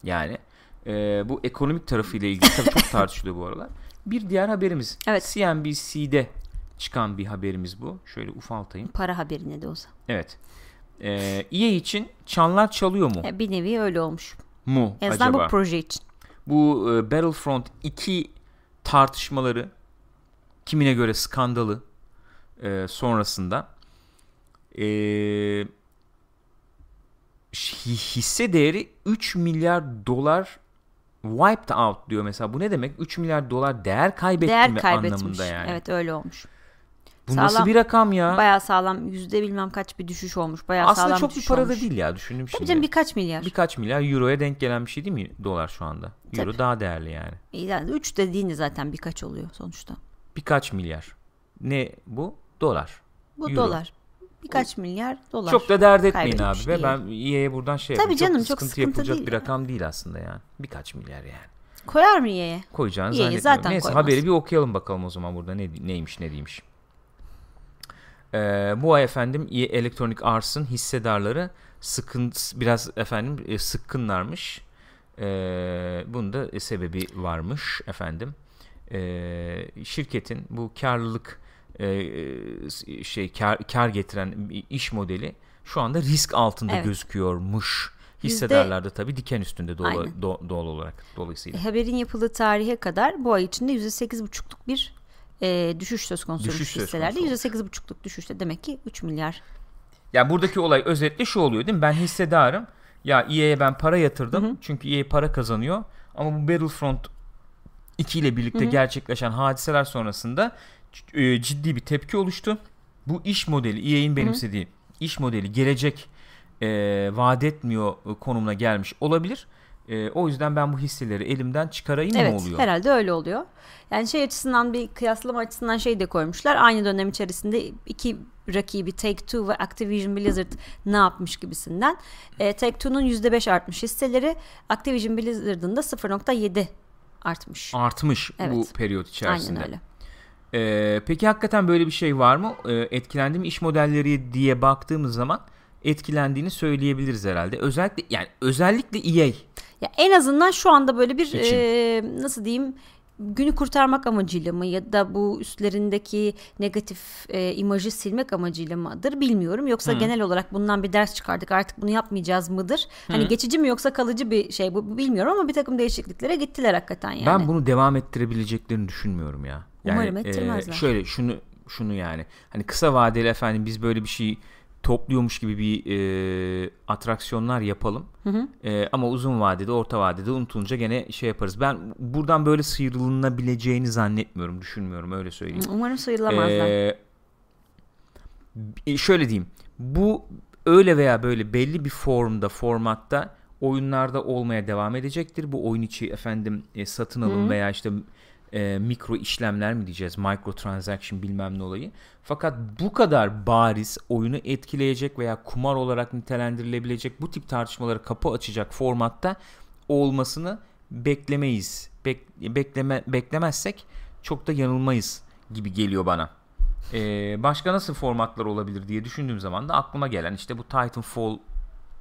yani e, bu ekonomik tarafıyla ilgili tabii çok tartışılıyor bu aralar. Bir diğer haberimiz. Evet. CNBC'de çıkan bir haberimiz bu. Şöyle ufaltayım. Para haberi ne de olsa. Evet. E, EA için çanlar çalıyor mu? E, bir nevi öyle olmuş. Mu En acaba? bu proje için. Bu e, Battlefront 2 tartışmaları kimine göre skandalı e, sonrasında e, hi- hisse değeri 3 milyar dolar wiped out diyor mesela. Bu ne demek? 3 milyar dolar değer kaybetti Değer mi kaybetmiş. anlamında yani. Evet öyle olmuş. Bu nasıl Sağlam- bir rakam ya? Bayağı sağlam yüzde bilmem kaç bir düşüş olmuş. Bayağı Aslında sağlam çok bir düşüş para da değil ya düşündüm Tabii şimdi. canım birkaç milyar. Birkaç milyar euroya denk gelen bir şey değil mi dolar şu anda? Euro Tabii. daha değerli yani. Yani 3 dediğinde zaten birkaç oluyor sonuçta. Birkaç milyar. Ne bu? Dolar. Bu Euro. dolar. Birkaç milyar dolar. Çok da dert etmeyin abi ve ben EA'ye buradan şey Tabii canım, çok, çok sıkıntı, sıkıntı yapılacak değil bir rakam değil aslında yani. Birkaç milyar yani. Koyar mı Y'ye? Koyacağını EA'yi zannetmiyorum. zaten Neyse koymaz. haberi bir okuyalım bakalım o zaman burada ne, neymiş ne değilmiş. Ee, bu ay efendim Electronic Arts'ın hissedarları sıkıntı biraz efendim e, sıkkınlarmış. Ee, bunun da sebebi varmış efendim. Ee, şirketin bu karlılık e, şey kar, kar getiren iş modeli şu anda risk altında Evet. gözüküyormuş. Da tabii diken üstünde doğal, Aynen. do- doğal olarak dolayısıyla. E, haberin yapıldığı tarihe kadar bu ay içinde %8,5'luk bir e, düşüş söz konusu Düşüş söz hisselerde. konusu %8,5'luk düşüşte demek ki 3 milyar. Yani buradaki olay özetle şu oluyor değil mi? Ben hissedarım. Ya EA'ye ben para yatırdım. Çünkü EA para kazanıyor. Ama bu Battlefront 2 ile birlikte gerçekleşen hadiseler sonrasında e, ciddi bir tepki oluştu. Bu iş modeli EA'in benimsediği iş modeli gelecek e, vaat etmiyor e, konumuna gelmiş olabilir. E, o yüzden ben bu hisseleri elimden çıkarayım mı Evet oluyor? herhalde öyle oluyor. Yani şey açısından bir kıyaslama açısından şey de koymuşlar. Aynı dönem içerisinde iki rakibi Take-Two ve Activision Blizzard ne yapmış gibisinden. E, Take-Two'nun %5 artmış hisseleri Activision Blizzard'ın da 0.7 artmış. Artmış bu Evet. periyot içerisinde. Aynen öyle. Ee, peki hakikaten böyle bir şey var mı? Ee, etkilendi mi iş modelleri diye baktığımız zaman etkilendiğini söyleyebiliriz herhalde. Özellikle yani özellikle EA Ya en azından şu anda böyle bir İçin. e, nasıl diyeyim günü kurtarmak amacıyla mı ya da bu üstlerindeki negatif e, imajı silmek amacıyla mıdır bilmiyorum. Yoksa Hı. genel olarak bundan bir ders çıkardık artık bunu yapmayacağız mıdır? Hı. Hani geçici mi yoksa kalıcı bir şey bu bilmiyorum ama bir takım değişikliklere gittiler hakikaten yani. Ben bunu devam ettirebileceklerini düşünmüyorum ya. Yani, Umarım ettirmezler. E, şöyle şunu şunu yani hani kısa vadeli efendim biz böyle bir şey topluyormuş gibi bir e, atraksiyonlar yapalım. Hı hı. E, ama uzun vadede, orta vadede unutulunca gene şey yaparız. Ben buradan böyle sıyrılınabileceğini zannetmiyorum, düşünmüyorum öyle söyleyeyim. Umarım sıyrılamazlar. E, şöyle diyeyim. Bu öyle veya böyle belli bir formda, formatta oyunlarda olmaya devam edecektir. Bu oyun içi efendim e, satın alım hı hı. veya işte e, mikro işlemler mi diyeceğiz micro transaction bilmem ne olayı. Fakat bu kadar bariz oyunu etkileyecek veya kumar olarak nitelendirilebilecek bu tip tartışmalara kapı açacak formatta olmasını beklemeyiz. Bek, bekleme, beklemezsek çok da yanılmayız gibi geliyor bana. Ee, başka nasıl formatlar olabilir diye düşündüğüm zaman da aklıma gelen işte bu Titanfall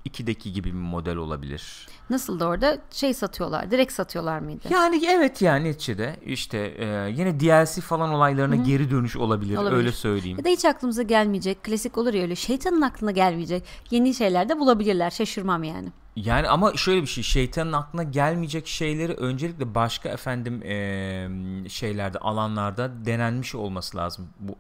2'deki gibi bir model olabilir. Nasıl da orada şey satıyorlar, direkt satıyorlar mıydı? Yani evet yani neticede işte e, yine DLC falan olaylarına Hı-hı. geri dönüş olabilir, olabilir öyle söyleyeyim. Ya da hiç aklımıza gelmeyecek, klasik olur ya öyle şeytanın aklına gelmeyecek yeni şeyler de bulabilirler şaşırmam yani. Yani ama şöyle bir şey şeytanın aklına gelmeyecek şeyleri öncelikle başka efendim e, şeylerde alanlarda denenmiş olması lazım bu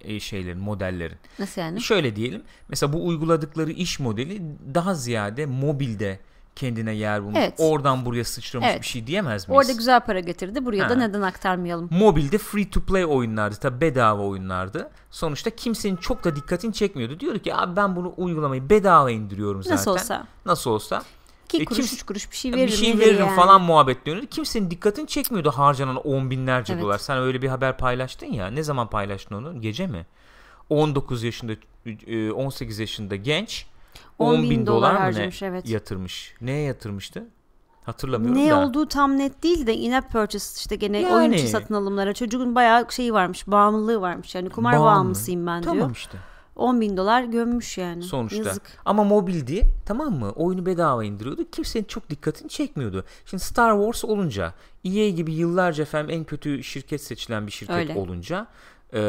e, şeylerin modellerin. Nasıl yani? Şöyle diyelim mesela bu uyguladıkları iş modeli daha ziyade mobilde kendine yer bulmuş. Evet. Oradan buraya sıçramış evet. bir şey diyemez miyiz? Orada güzel para getirdi. Buraya ha. da neden aktarmayalım? Mobilde free to play oyunlardı. Tabi bedava oyunlardı. Sonuçta kimsenin çok da dikkatini çekmiyordu. Diyordu ki abi ben bunu uygulamayı bedava indiriyorum zaten. Nasıl olsa. Nasıl olsa. İki e, kuruş, kimse, üç kuruş bir şey veririm. Bir şey veririm yani. falan muhabbet dönüyordu. Kimsenin dikkatini çekmiyordu harcanan on binlerce evet. dolar. Sen öyle bir haber paylaştın ya. Ne zaman paylaştın onu? Gece mi? 19 yaşında 18 yaşında genç 10 bin, bin dolar, dolar harcamış ne evet. yatırmış. Neye yatırmıştı? Hatırlamıyorum ne da. olduğu tam net değil de in-app purchase işte gene yani. oyun satın alımlara. Çocuğun bayağı şeyi varmış bağımlılığı varmış. Yani kumar Bağımlı. bağımlısıyım ben diyor. Tamam işte. 10 bin dolar gömmüş yani. Sonuçta. Yazık. Ama mobildi tamam mı? Oyunu bedava indiriyordu. Kimsenin çok dikkatini çekmiyordu. Şimdi Star Wars olunca EA gibi yıllarca efendim en kötü şirket seçilen bir şirket Öyle. olunca e,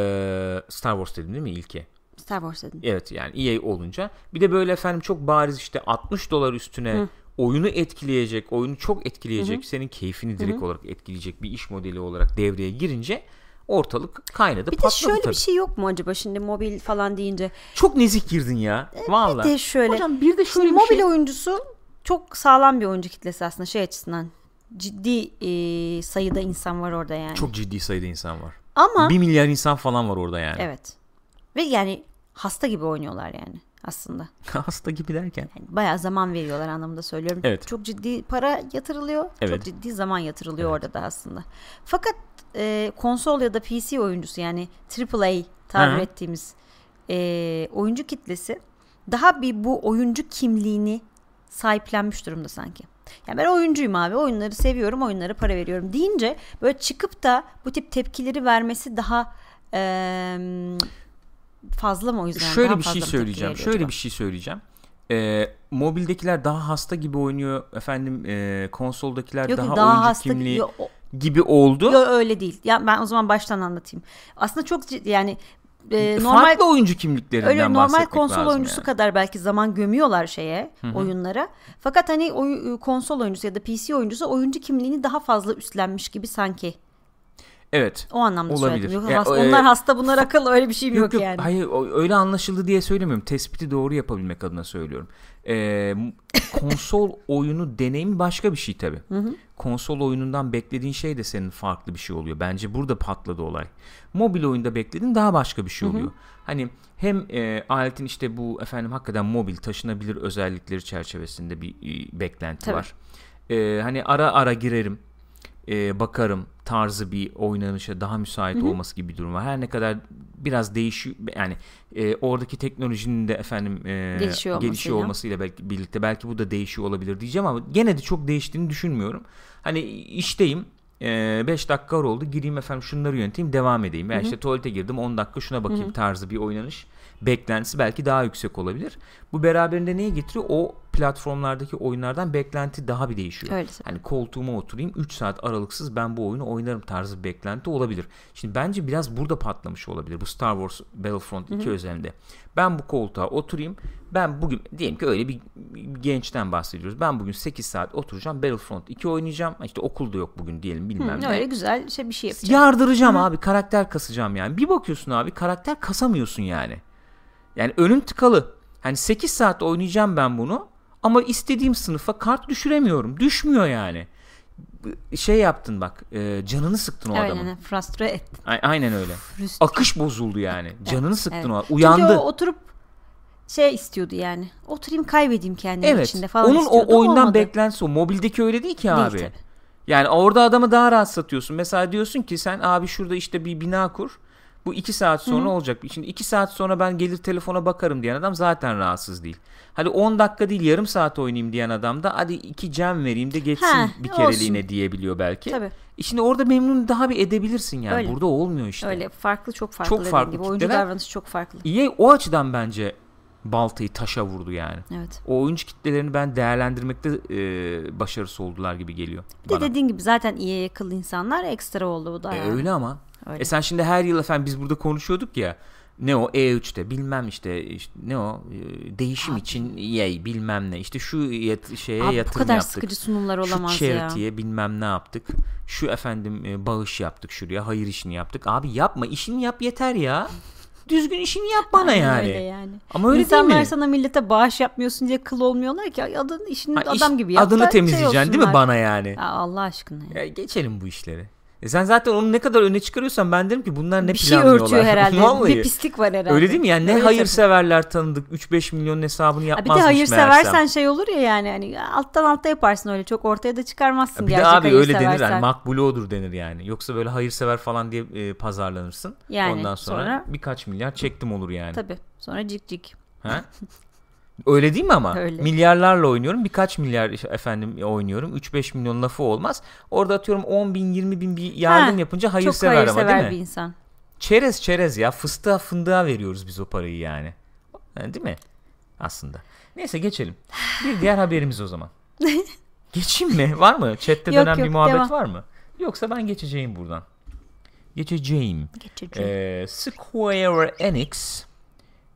Star Wars dedim değil mi ilke? Star Wars dedin. Evet yani EA olunca. Bir de böyle efendim çok bariz işte 60 dolar üstüne Hı. oyunu etkileyecek, oyunu çok etkileyecek, Hı-hı. senin keyfini direkt Hı-hı. olarak etkileyecek bir iş modeli olarak devreye girince ortalık kaynadı bir patladı Bir de şöyle tabii. bir şey yok mu acaba şimdi mobil falan deyince? Çok nezik girdin ya. E, Valla. Bir de şöyle. Hocam bir de şöyle şimdi bir mobil şey... oyuncusu çok sağlam bir oyuncu kitlesi aslında şey açısından. Ciddi e, sayıda insan var orada yani. Çok ciddi sayıda insan var. Ama. Bir milyar insan falan var orada yani. Evet. Ve yani hasta gibi oynuyorlar yani aslında. hasta gibi derken? Yani bayağı zaman veriyorlar anlamında söylüyorum. Evet. Çok ciddi para yatırılıyor. Evet. Çok ciddi zaman yatırılıyor evet. orada da aslında. Fakat e, konsol ya da PC oyuncusu yani AAA tabir Hı-hı. ettiğimiz e, oyuncu kitlesi daha bir bu oyuncu kimliğini sahiplenmiş durumda sanki. Yani ben oyuncuyum abi oyunları seviyorum oyunlara para veriyorum deyince böyle çıkıp da bu tip tepkileri vermesi daha e, fazla mı o yüzden? Şöyle bir şey söyleyeceğim. Şöyle acaba? bir şey söyleyeceğim. Ee, mobildekiler daha hasta gibi oynuyor. Efendim e, konsoldakiler yok, daha, daha oyuncu hasta kimliği yok, gibi oldu. Yok öyle değil. Ya ben o zaman baştan anlatayım. Aslında çok yani e, normal farklı oyuncu kimliklerinden öyle normal konsol oyuncusu yani. kadar belki zaman gömüyorlar şeye Hı-hı. oyunlara. Fakat hani oy, konsol oyuncusu ya da PC oyuncusu oyuncu kimliğini daha fazla üstlenmiş gibi sanki Evet. O anlamda olabilir. Yok, hasta, e, onlar hasta bunlar akıllı öyle bir şey yok, yok, yok yani. Hayır öyle anlaşıldı diye söylemiyorum. Tespiti doğru yapabilmek adına söylüyorum. Ee, konsol oyunu deneyimi başka bir şey tabii. Hı hı. Konsol oyunundan beklediğin şey de senin farklı bir şey oluyor. Bence burada patladı olay. Mobil oyunda beklediğin daha başka bir şey oluyor. Hı hı. Hani hem e, aletin işte bu efendim hakikaten mobil taşınabilir özellikleri çerçevesinde bir e, beklenti tabii. var. E, hani ara ara girerim e, bakarım tarzı bir oynanışa daha müsait Hı-hı. olması gibi bir durum var. Her ne kadar biraz değişiyor yani e, oradaki teknolojinin de efendim e, gelişiyor, gelişiyor olmasıyla belki birlikte belki bu da değişiyor olabilir diyeceğim ama gene de çok değiştiğini düşünmüyorum. Hani işteyim 5 e, dakika oldu gireyim efendim şunları yöneteyim devam edeyim. Veya işte tuvalete girdim 10 dakika şuna bakayım Hı-hı. tarzı bir oynanış beklentisi belki daha yüksek olabilir. Bu beraberinde neyi getiriyor? O platformlardaki oyunlardan beklenti daha bir değişiyor. Öyle. Hani koltuğuma oturayım 3 saat aralıksız ben bu oyunu oynarım tarzı bir beklenti olabilir. Şimdi bence biraz burada patlamış olabilir bu Star Wars Battlefront 2 özelinde. Ben bu koltuğa oturayım. Ben bugün diyelim ki öyle bir, gençten bahsediyoruz. Ben bugün 8 saat oturacağım Battlefront 2 oynayacağım. İşte okulda yok bugün diyelim bilmem Hı, ne. öyle güzel şey bir şey yapacağım. Yardıracağım abi karakter kasacağım yani. Bir bakıyorsun abi karakter kasamıyorsun yani. Yani önüm tıkalı. Hani 8 saat oynayacağım ben bunu ama istediğim sınıfa kart düşüremiyorum. Düşmüyor yani. Şey yaptın bak e, canını sıktın o Evet, adamın. yani frustre et. A- Aynen öyle. Frustre. Akış bozuldu yani. Canını sıktın Evet. o. Çünkü Uyandı. o oturup şey istiyordu yani. Oturayım kaybedeyim kendimi Evet. içinde falan Onun istiyordu. o oyundan olmadı. beklentisi o. Mobildeki öyle değil ki Değil abi. tabii. Yani orada adamı daha rahat satıyorsun. Mesela diyorsun ki sen abi şurada işte bir bina kur. Bu iki saat sonra olacak. Şimdi iki saat sonra ben gelir telefona bakarım diyen adam zaten rahatsız değil. Hadi 10 dakika değil yarım saat oynayayım diyen adam da hadi iki cam vereyim de geçsin Ha, bir olsun. kereliğine diyebiliyor belki. Tabii. E Şimdi orada memnun daha bir edebilirsin yani. Öyle. Burada olmuyor işte. Öyle farklı çok farklı Çok farklı gibi. Oyuncu davranışı çok farklı. EA o açıdan bence baltayı taşa vurdu yani. Evet. O oyuncu kitlelerini ben değerlendirmekte e, başarısı oldular gibi geliyor Bir de bana. dediğin gibi zaten iyiye yakın insanlar ekstra oldu bu da E, yani. öyle ama. Öyle. E sen şimdi her yıl efendim biz burada konuşuyorduk ya. Ne o E3'te bilmem işte, işte ne o e, değişim için EA bilmem ne işte şu yat- şeye Abi bu yatırım kadar yaptık. sıkıcı sunumlar Şu olamaz ya. charity'ye bilmem ne yaptık. Şu efendim e, bağış yaptık şuraya hayır işini yaptık. Abi yapma işini yap yeter ya. Düzgün işini yap bana Aynen yani. Öyle yani. Ama öyle İnsanlar değil mi? sana millete bağış yapmıyorsun diye kıl olmuyorlar ki adın işini Ha, iş- adam gibi yap. Adını şey temizleyeceksin değil mi bana yani? Ya Allah aşkına ya. Ya geçelim bu işleri. E sen zaten onu ne kadar öne çıkarıyorsan ben derim ki bunlar ne bir şey planlıyorlar. örtüyor herhalde. Vallahi. Bir pislik var herhalde. Öyle değil mi? Yani ne Öyle hayırseverler tanıdık 3-5 milyon hesabını tabii. Yapmazmış Bir de hayırseversen meğersem. şey olur ya yani hani alttan alta yaparsın öyle çok ortaya da çıkarmazsın Bir de gerçek abi öyle denir yani makbule odur denir yani. Yoksa böyle hayırsever falan diye e, pazarlanırsın. Yani Ondan sonra, sonra- birkaç milyar çektim olur yani. Tabii. Sonra cik cik. Ha? Öyle değil mi ama? Öyle. Milyarlarla oynuyorum. Birkaç milyar efendim oynuyorum. 3-5 milyon lafı olmaz. Orada atıyorum 10 bin 20 bin bir yardım Ha, yapınca Çok hayırsever, hayırsever ama değil mi? bir insan. Çerez çerez ya. Fıstığa fındığa veriyoruz biz o parayı yani. Ha, Değil mi? Aslında. Neyse geçelim. Bir diğer haberimiz o zaman. Geçeyim mi? Var mı? Chat'te Yok, dönen bir yok, muhabbet devam. var mı? Yoksa ben geçeceğim buradan. Geçeceğim. Geçici. Ee, Square Enix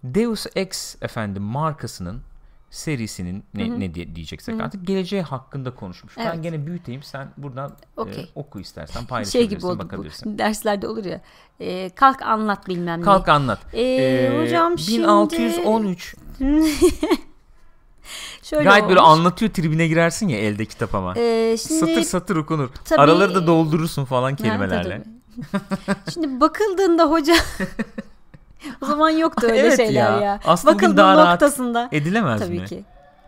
Deus Ex efendim markasının serisinin ne, ne diye diyeceksek artık geleceği hakkında konuşmuş. Ben Evet. gene büyüteyim sen buradan e, Okey. oku istersen şey paylaşabilirsin gibi oldu bakabilirsin. bu. Derslerde olur ya. e, kalk anlat bilmem ne. Kalk anlat. Ee, Ee, hocam şimdi 1613 şöyle gayet böyle olmuş. anlatıyor tribine girersin ya elde kitap ama. Ee, şimdi satır satır okunur. tabii- Araları da doldurursun falan Ha, kelimelerle. tabii. Şimdi bakıldığında hoca o zaman yoktu öyle Evet şeyler ya. ya. Aslında Bakıldığı daha rahat noktasında. Edilemez Tabii mi? ki.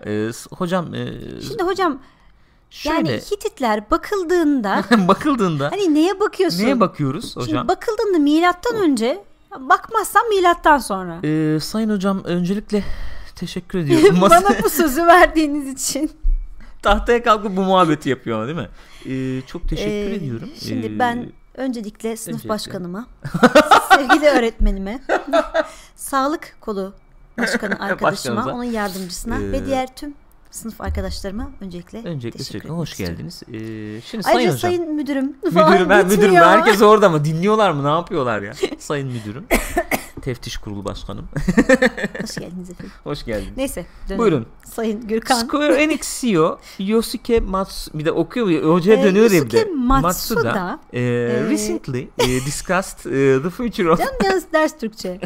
Ee, hocam e, Şimdi hocam şöyle yani Hititler bakıldığında bakıldığında hani neye bakıyorsun? neye bakıyoruz hocam? Şimdi bakıldığında milattan önce bakmazsan milattan sonra. Ee, sayın hocam öncelikle teşekkür ediyorum. Bana bu sözü verdiğiniz için. tahtaya kalkıp bu muhabbeti yapıyor değil mi? Ee, çok teşekkür Ee, ediyorum. Şimdi Ee, ben öncelikle sınıf öncelikle. başkanıma, sevgili öğretmenime, sağlık kolu başkanı arkadaşıma, onun yardımcısına Ee, ve diğer tüm sınıf arkadaşlarıma öncelikle, öncelikle teşekkür etmek Hoş istiyorum. geldiniz. Ee, şimdi sayın Ayrıca hocam. sayın müdürüm Müdürüm, ben müdürüm. Herkes orada mı? Dinliyorlar mı? Ne yapıyorlar ya? Sayın müdürüm. Teftiş kurulu başkanım. Hoş geldiniz efendim. Hoş geldiniz. Neyse dönelim. Buyurun. Sayın Gürkan. Square Enix CEO Yosuke Matsuda bir de okuyor ya, hocaya Ee, dönüyor ya bir de. Matsuda, e, e, recently e, discussed e, the future of Canım yalnız ders Türkçe.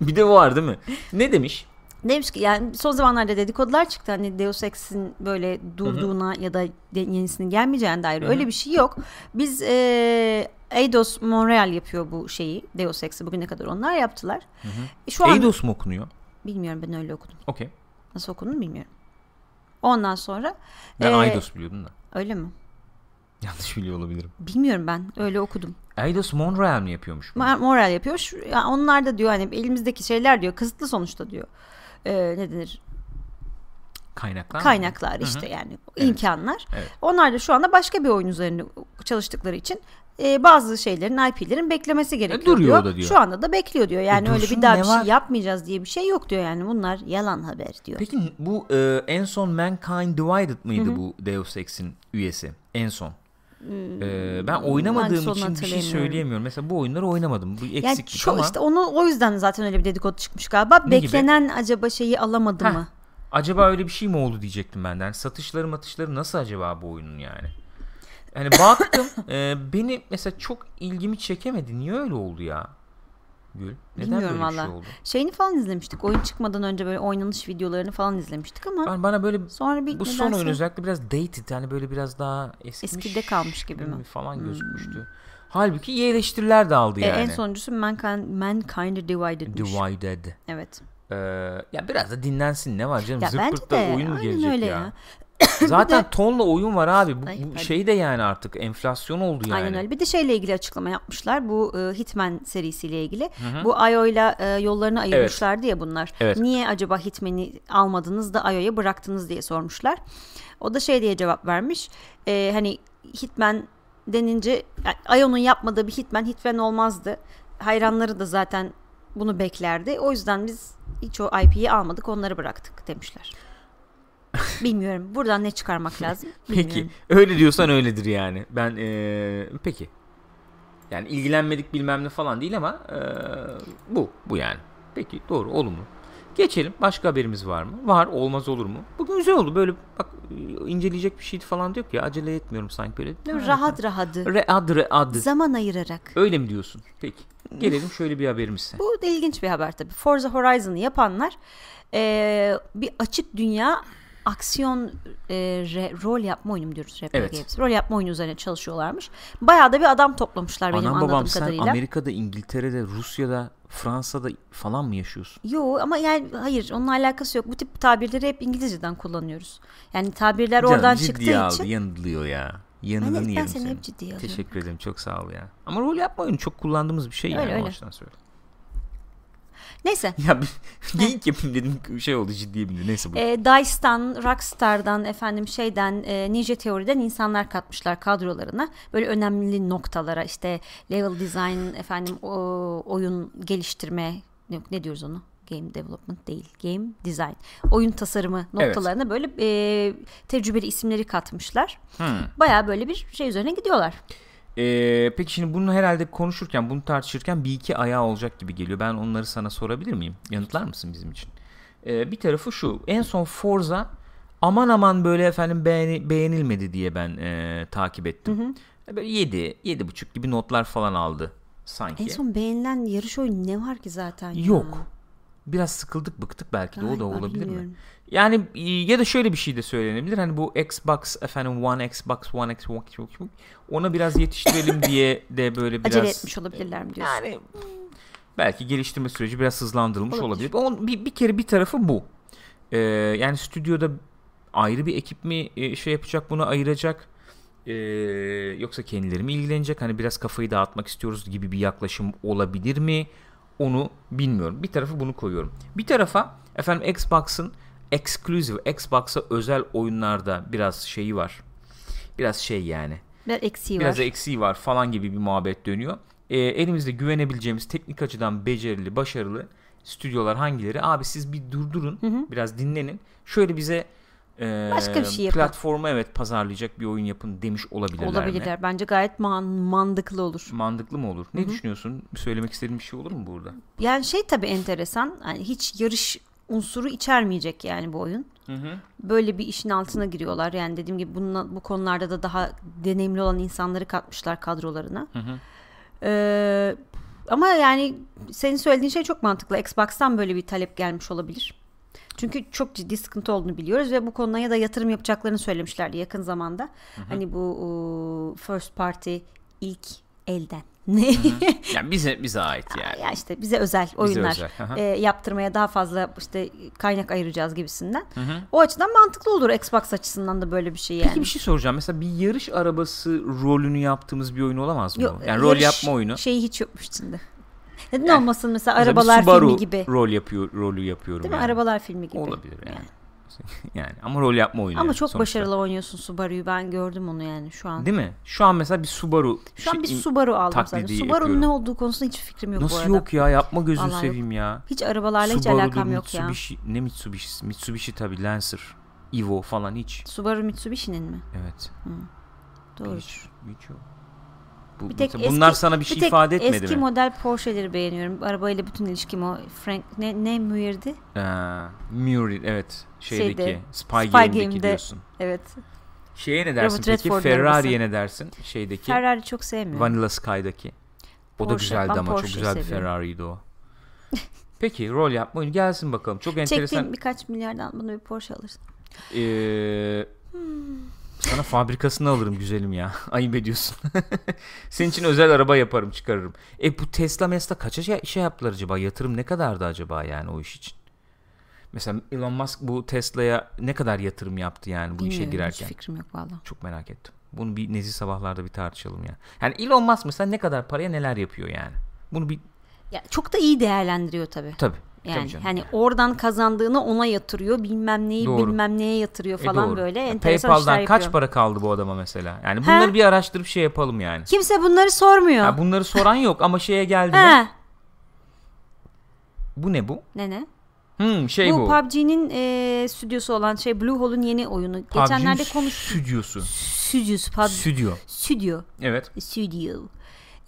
bir de o var değil mi? Ne demiş? Demiş ki yani son zamanlarda dedikodular çıktı hani Deus Ex'in böyle durduğuna ya da yenisinin gelmeyeceğine dair öyle bir şey yok. Biz e, Eidos Montreal yapıyor bu şeyi Deus Ex'i bugüne kadar onlar yaptılar. E, Şu an Eidos mu okunuyor? bilmiyorum ben öyle okudum. Okey. Nasıl okunduğunu bilmiyorum. Ondan sonra Ben e, Eidos biliyordum da. öyle mi? Yanlış biliyor olabilirim. Bilmiyorum ben öyle okudum. Eidos Montreal mi yapıyormuş? bunu? Montreal yapıyor. Yani onlar da diyor hani elimizdeki şeyler diyor kısıtlı sonuçta diyor. E, ne denir? Kaynaklar mı? kaynaklar işte yani Evet. imkanlar. Evet. Onlar da şu anda başka bir oyun üzerine çalıştıkları için e, bazı şeylerin IP'lerin beklemesi gerekiyor duruyor diyor. diyor. Şu anda da bekliyor diyor. Yani E, öyle bir daha bir şey var? yapmayacağız diye bir şey yok diyor yani. Bunlar yalan haber diyor. Peki bu e, en son Mankind Divided mıydı bu Deus Ex'in üyesi? En son. E, ben oynamadığım için bir şey söyleyemiyorum. Mesela bu oyunları oynamadım. Bu Yani eksiklik çok ama işte onu o yüzden zaten öyle bir dedikodu çıkmış galiba. Ne gibi? Beklenen acaba şeyi alamadı Heh. mı? acaba öyle bir şey mi oldu diyecektim benden. Yani satışları matışları nasıl acaba bu oyunun yani? Yani baktım e, beni mesela çok ilgimi çekemedi. Niye öyle oldu ya? Gül. Neden Bilmiyorum böyle bir şey valla. oldu? Şeyini falan izlemiştik. Oyun çıkmadan önce böyle oynanış videolarını falan izlemiştik ama Ben bana böyle sonra bir bu son oyun özellikle biraz dated yani böyle biraz daha eskimiş Eskide kalmış gibi mi? Hmm. falan gözükmüştü. Halbuki iyi eleştiriler de aldı E, yani. en sonuncusu Mankind, Mankind Divided'mış. Divided. Evet. Ee, ya biraz da dinlensin ne var canım? Ya Zırt bence pırt da oyun mu gelecek öyle ya? ya. Zaten tonla oyun var abi. Bu, Ay, bu şey de yani artık enflasyon oldu yani. Aynen öyle. Bir de şeyle ilgili açıklama yapmışlar. Bu e, Hitman serisiyle ilgili. Bu IO'yla e, yollarını ayırmışlardı ya bunlar. Evet. Niye acaba Hitman'i almadınız da IO'ya bıraktınız diye sormuşlar. O da şey diye cevap vermiş. E, hani Hitman denince yani IO'nun yapmadığı bir Hitman Hitman olmazdı. Hayranları da zaten bunu beklerdi. O yüzden biz hiç o IP'yi almadık onları bıraktık demişler. Bilmiyorum. Buradan ne çıkarmak lazım? Peki Bilmiyorum. öyle diyorsan öyledir yani. Ben ee, peki. Yani ilgilenmedik bilmem ne falan değil ama ee, bu bu yani. Peki doğru olumlu. Geçelim. Başka haberimiz var mı? Var. Olmaz olur mu? Bugün güzel oldu. Böyle bak inceleyecek bir şey falan yok ya. Acele etmiyorum sanki böyle. Rahat rahat. Read read. Zaman ayırarak. Öyle mi diyorsun? Peki. Gelelim şöyle bir haberimize. Bu da ilginç bir haber tabii. Forza Horizon'ı yapanlar eee, bir açık dünya aksiyon eee, re- rol yapma oyunu mu diyoruz RPG Evet. games. Rol yapma oyunu üzerine çalışıyorlarmış. Bayağı da bir adam toplamışlar benim Anam anladığım babam sen kadarıyla. Amerika'da, İngiltere'de, Rusya'da, Fransa'da falan mı yaşıyorsun? Yo ama yani hayır onunla alakası yok. Bu tip tabirleri hep İngilizceden kullanıyoruz. Yani tabirler Canım oradan çıktığı aldı, için. yanılıyor ya. Ben, Yanılını ben seni hep ciddiye alıyorum. Teşekkür ederim çok sağ ol ya. Ama rol yapma oyunu çok kullandığımız bir şey Öyle, yani o öyle. açıdan söyle. Neyse. Ya bir geyik yapayım dedim şey oldu ciddiye bindi. Neyse bu. E, Dice'dan, Rockstar'dan, efendim şeyden, e, Ninja Theory'den insanlar katmışlar kadrolarına. Böyle önemli noktalara işte level design, efendim o, oyun geliştirme, yok ne diyoruz onu? Game development değil, game design. Oyun tasarımı noktalarına böyle e, tecrübeli isimleri katmışlar. Hmm. Baya böyle bir şey üzerine gidiyorlar. Ee, peki şimdi bunu herhalde konuşurken bunu tartışırken bir iki ayağı olacak gibi geliyor. Ben onları sana sorabilir miyim? Yanıtlar mısın bizim için? Ee, bir tarafı şu. En son Forza aman aman böyle efendim beğeni, beğenilmedi diye ben e, takip ettim. Böyle 7, 7.5 gibi notlar falan aldı sanki. En son beğenilen yarış oyunu ne var ki zaten ya? Biraz sıkıldık bıktık belki de o da olabilir mi? bilmiyorum. Yani e, ya da şöyle bir şey de söylenebilir. Hani bu Xbox efendim One Xbox One X ona biraz yetiştirelim diye de böyle biraz Acele etmiş olabilirler mi diyorsun? yani belki geliştirme süreci biraz hızlandırılmış Olabilir. olabilir. Bir, bir kere bir tarafı bu. Ee, yani stüdyoda ayrı bir ekip mi e, şey yapacak bunu ayıracak Ee, yoksa kendileri mi ilgilenecek hani biraz kafayı dağıtmak istiyoruz gibi bir yaklaşım olabilir mi onu bilmiyorum bir tarafı bunu koyuyorum bir tarafa efendim Xbox'ın exclusive Xbox'a özel oyunlarda biraz şeyi var biraz şey yani Biraz eksiği biraz var. eksiği var falan gibi bir muhabbet dönüyor. Ee, elimizde güvenebileceğimiz teknik açıdan becerili, başarılı stüdyolar hangileri? Abi siz bir durdurun, biraz dinlenin. Şöyle bize e, Başka bir şey yapın. platforma evet pazarlayacak bir oyun yapın demiş olabilirler mi? Olabilirler. Bence gayet man- mantıklı olur. Mantıklı mı olur? Ne düşünüyorsun? Söylemek istediğin bir şey olur mu burada? Yani şey tabii enteresan. Yani hiç yarış unsuru içermeyecek yani bu oyun. Böyle bir işin altına giriyorlar. Yani dediğim gibi bununla, bu konularda da daha deneyimli olan insanları katmışlar kadrolarına. Ee, ama yani senin söylediğin şey çok mantıklı. Xbox'tan böyle bir talep gelmiş olabilir. Çünkü çok ciddi sıkıntı olduğunu biliyoruz ve bu konuya da yatırım yapacaklarını söylemişlerdi yakın zamanda. Hani bu first party ilk elden. Ne? Yani bize bize ait yani. ya işte bize özel oyunlar özel, aha. e, yaptırmaya daha fazla işte kaynak ayıracağız gibisinden. O açıdan mantıklı olur Xbox açısından da böyle bir şey yani. Peki bir şey soracağım. Mesela bir yarış arabası rolünü yaptığımız bir oyun olamaz mı? Yok, yani rol yapma oyunu. Şeyi hiç yokmuş içinde. Neden Yani olmasın mesela Mesela arabalar Subaru filmi gibi. rol yapıyor rolü yapıyorum Değil mi? yani. Arabalar filmi gibi. Olabilir yani. yani ama rol yapma oyunu. Ama yani çok sonuçta. başarılı oynuyorsun Subaru'yu. Ben gördüm onu yani şu an. Değil mi? Şu an mesela bir Subaru Şu an bir şey- Subaru aldım yapıyorum. Subaru'nun ne olduğu konusunda hiç fikrim yok bu Nasıl arada. yok ya? Yapma gözünü Vallahi seveyim ya. Hiç arabalarla hiç Subaru'dur, alakam yok ya. Ne Mitsubishi? Mitsubishi tabii Lancer. Evo falan hiç. Subaru Mitsubishi'nin mi? Evet. Doğru. Hiç, hiç yok. Bu, Bir tek bunlar eski- sana bir şey tek ifade etmedi eski mi? model Porsche'leri beğeniyorum. Arabayla bütün ilişkim o. Frank ne ne Muir'di? Ee, Murray evet. Şeydeki Şeyde, Spy, Spy Game'deki Game'de. diyorsun. Evet. Şeye ne dersin Robert peki? Ferrari'ye ne dersin? Şeydeki Ferrari çok sevmiyorum. Vanilla Sky'daki. O da Porsche, güzeldi ben ama çok Porsche'yi güzel bir. Ferrari'ydi o. Peki rol yapma oyunu gelsin bakalım. Çok enteresan. Çektiğim birkaç milyardan bana bir Porsche alırsın. Ee, sana fabrikasını alırım güzelim ya. Ayıp ediyorsun. Senin için özel araba yaparım çıkarırım. E bu Tesla Mesla kaça şey, şey yaptılar acaba? Yatırım ne kadardı acaba yani o iş için? Mesela Elon Musk bu Tesla'ya ne kadar yatırım yaptı yani bu işe Bilmiyorum, girerken? Hiç fikrim yok valla. Çok merak ettim. Bunu bir nezih sabahlarda bir tartışalım ya. Yani Elon Musk mesela ne kadar paraya neler yapıyor yani? Bunu bir Ya çok da iyi değerlendiriyor tabii. tabii. Yani hani oradan kazandığını ona yatırıyor, bilmem neyi Doğru. bilmem neye yatırıyor E falan doğru. böyle enteresan PayPal'dan işler kaç yapıyor. para kaldı bu adama mesela? Yani bunları He? bir araştırıp şey yapalım yani. Kimse bunları sormuyor. Ha, bunları soran yok ama şeye geldi? He. Bu ne bu? Ne ne? Hmm, şey bu, bu. PUBG'nin e, stüdyosu olan şey Blue Hole'un yeni oyunu. Geçenlerde PUBG'nin konuştuk. Stüdyosu. Stüdyosu PUBG. Stüdyo. Stüdyo. Evet. Studio.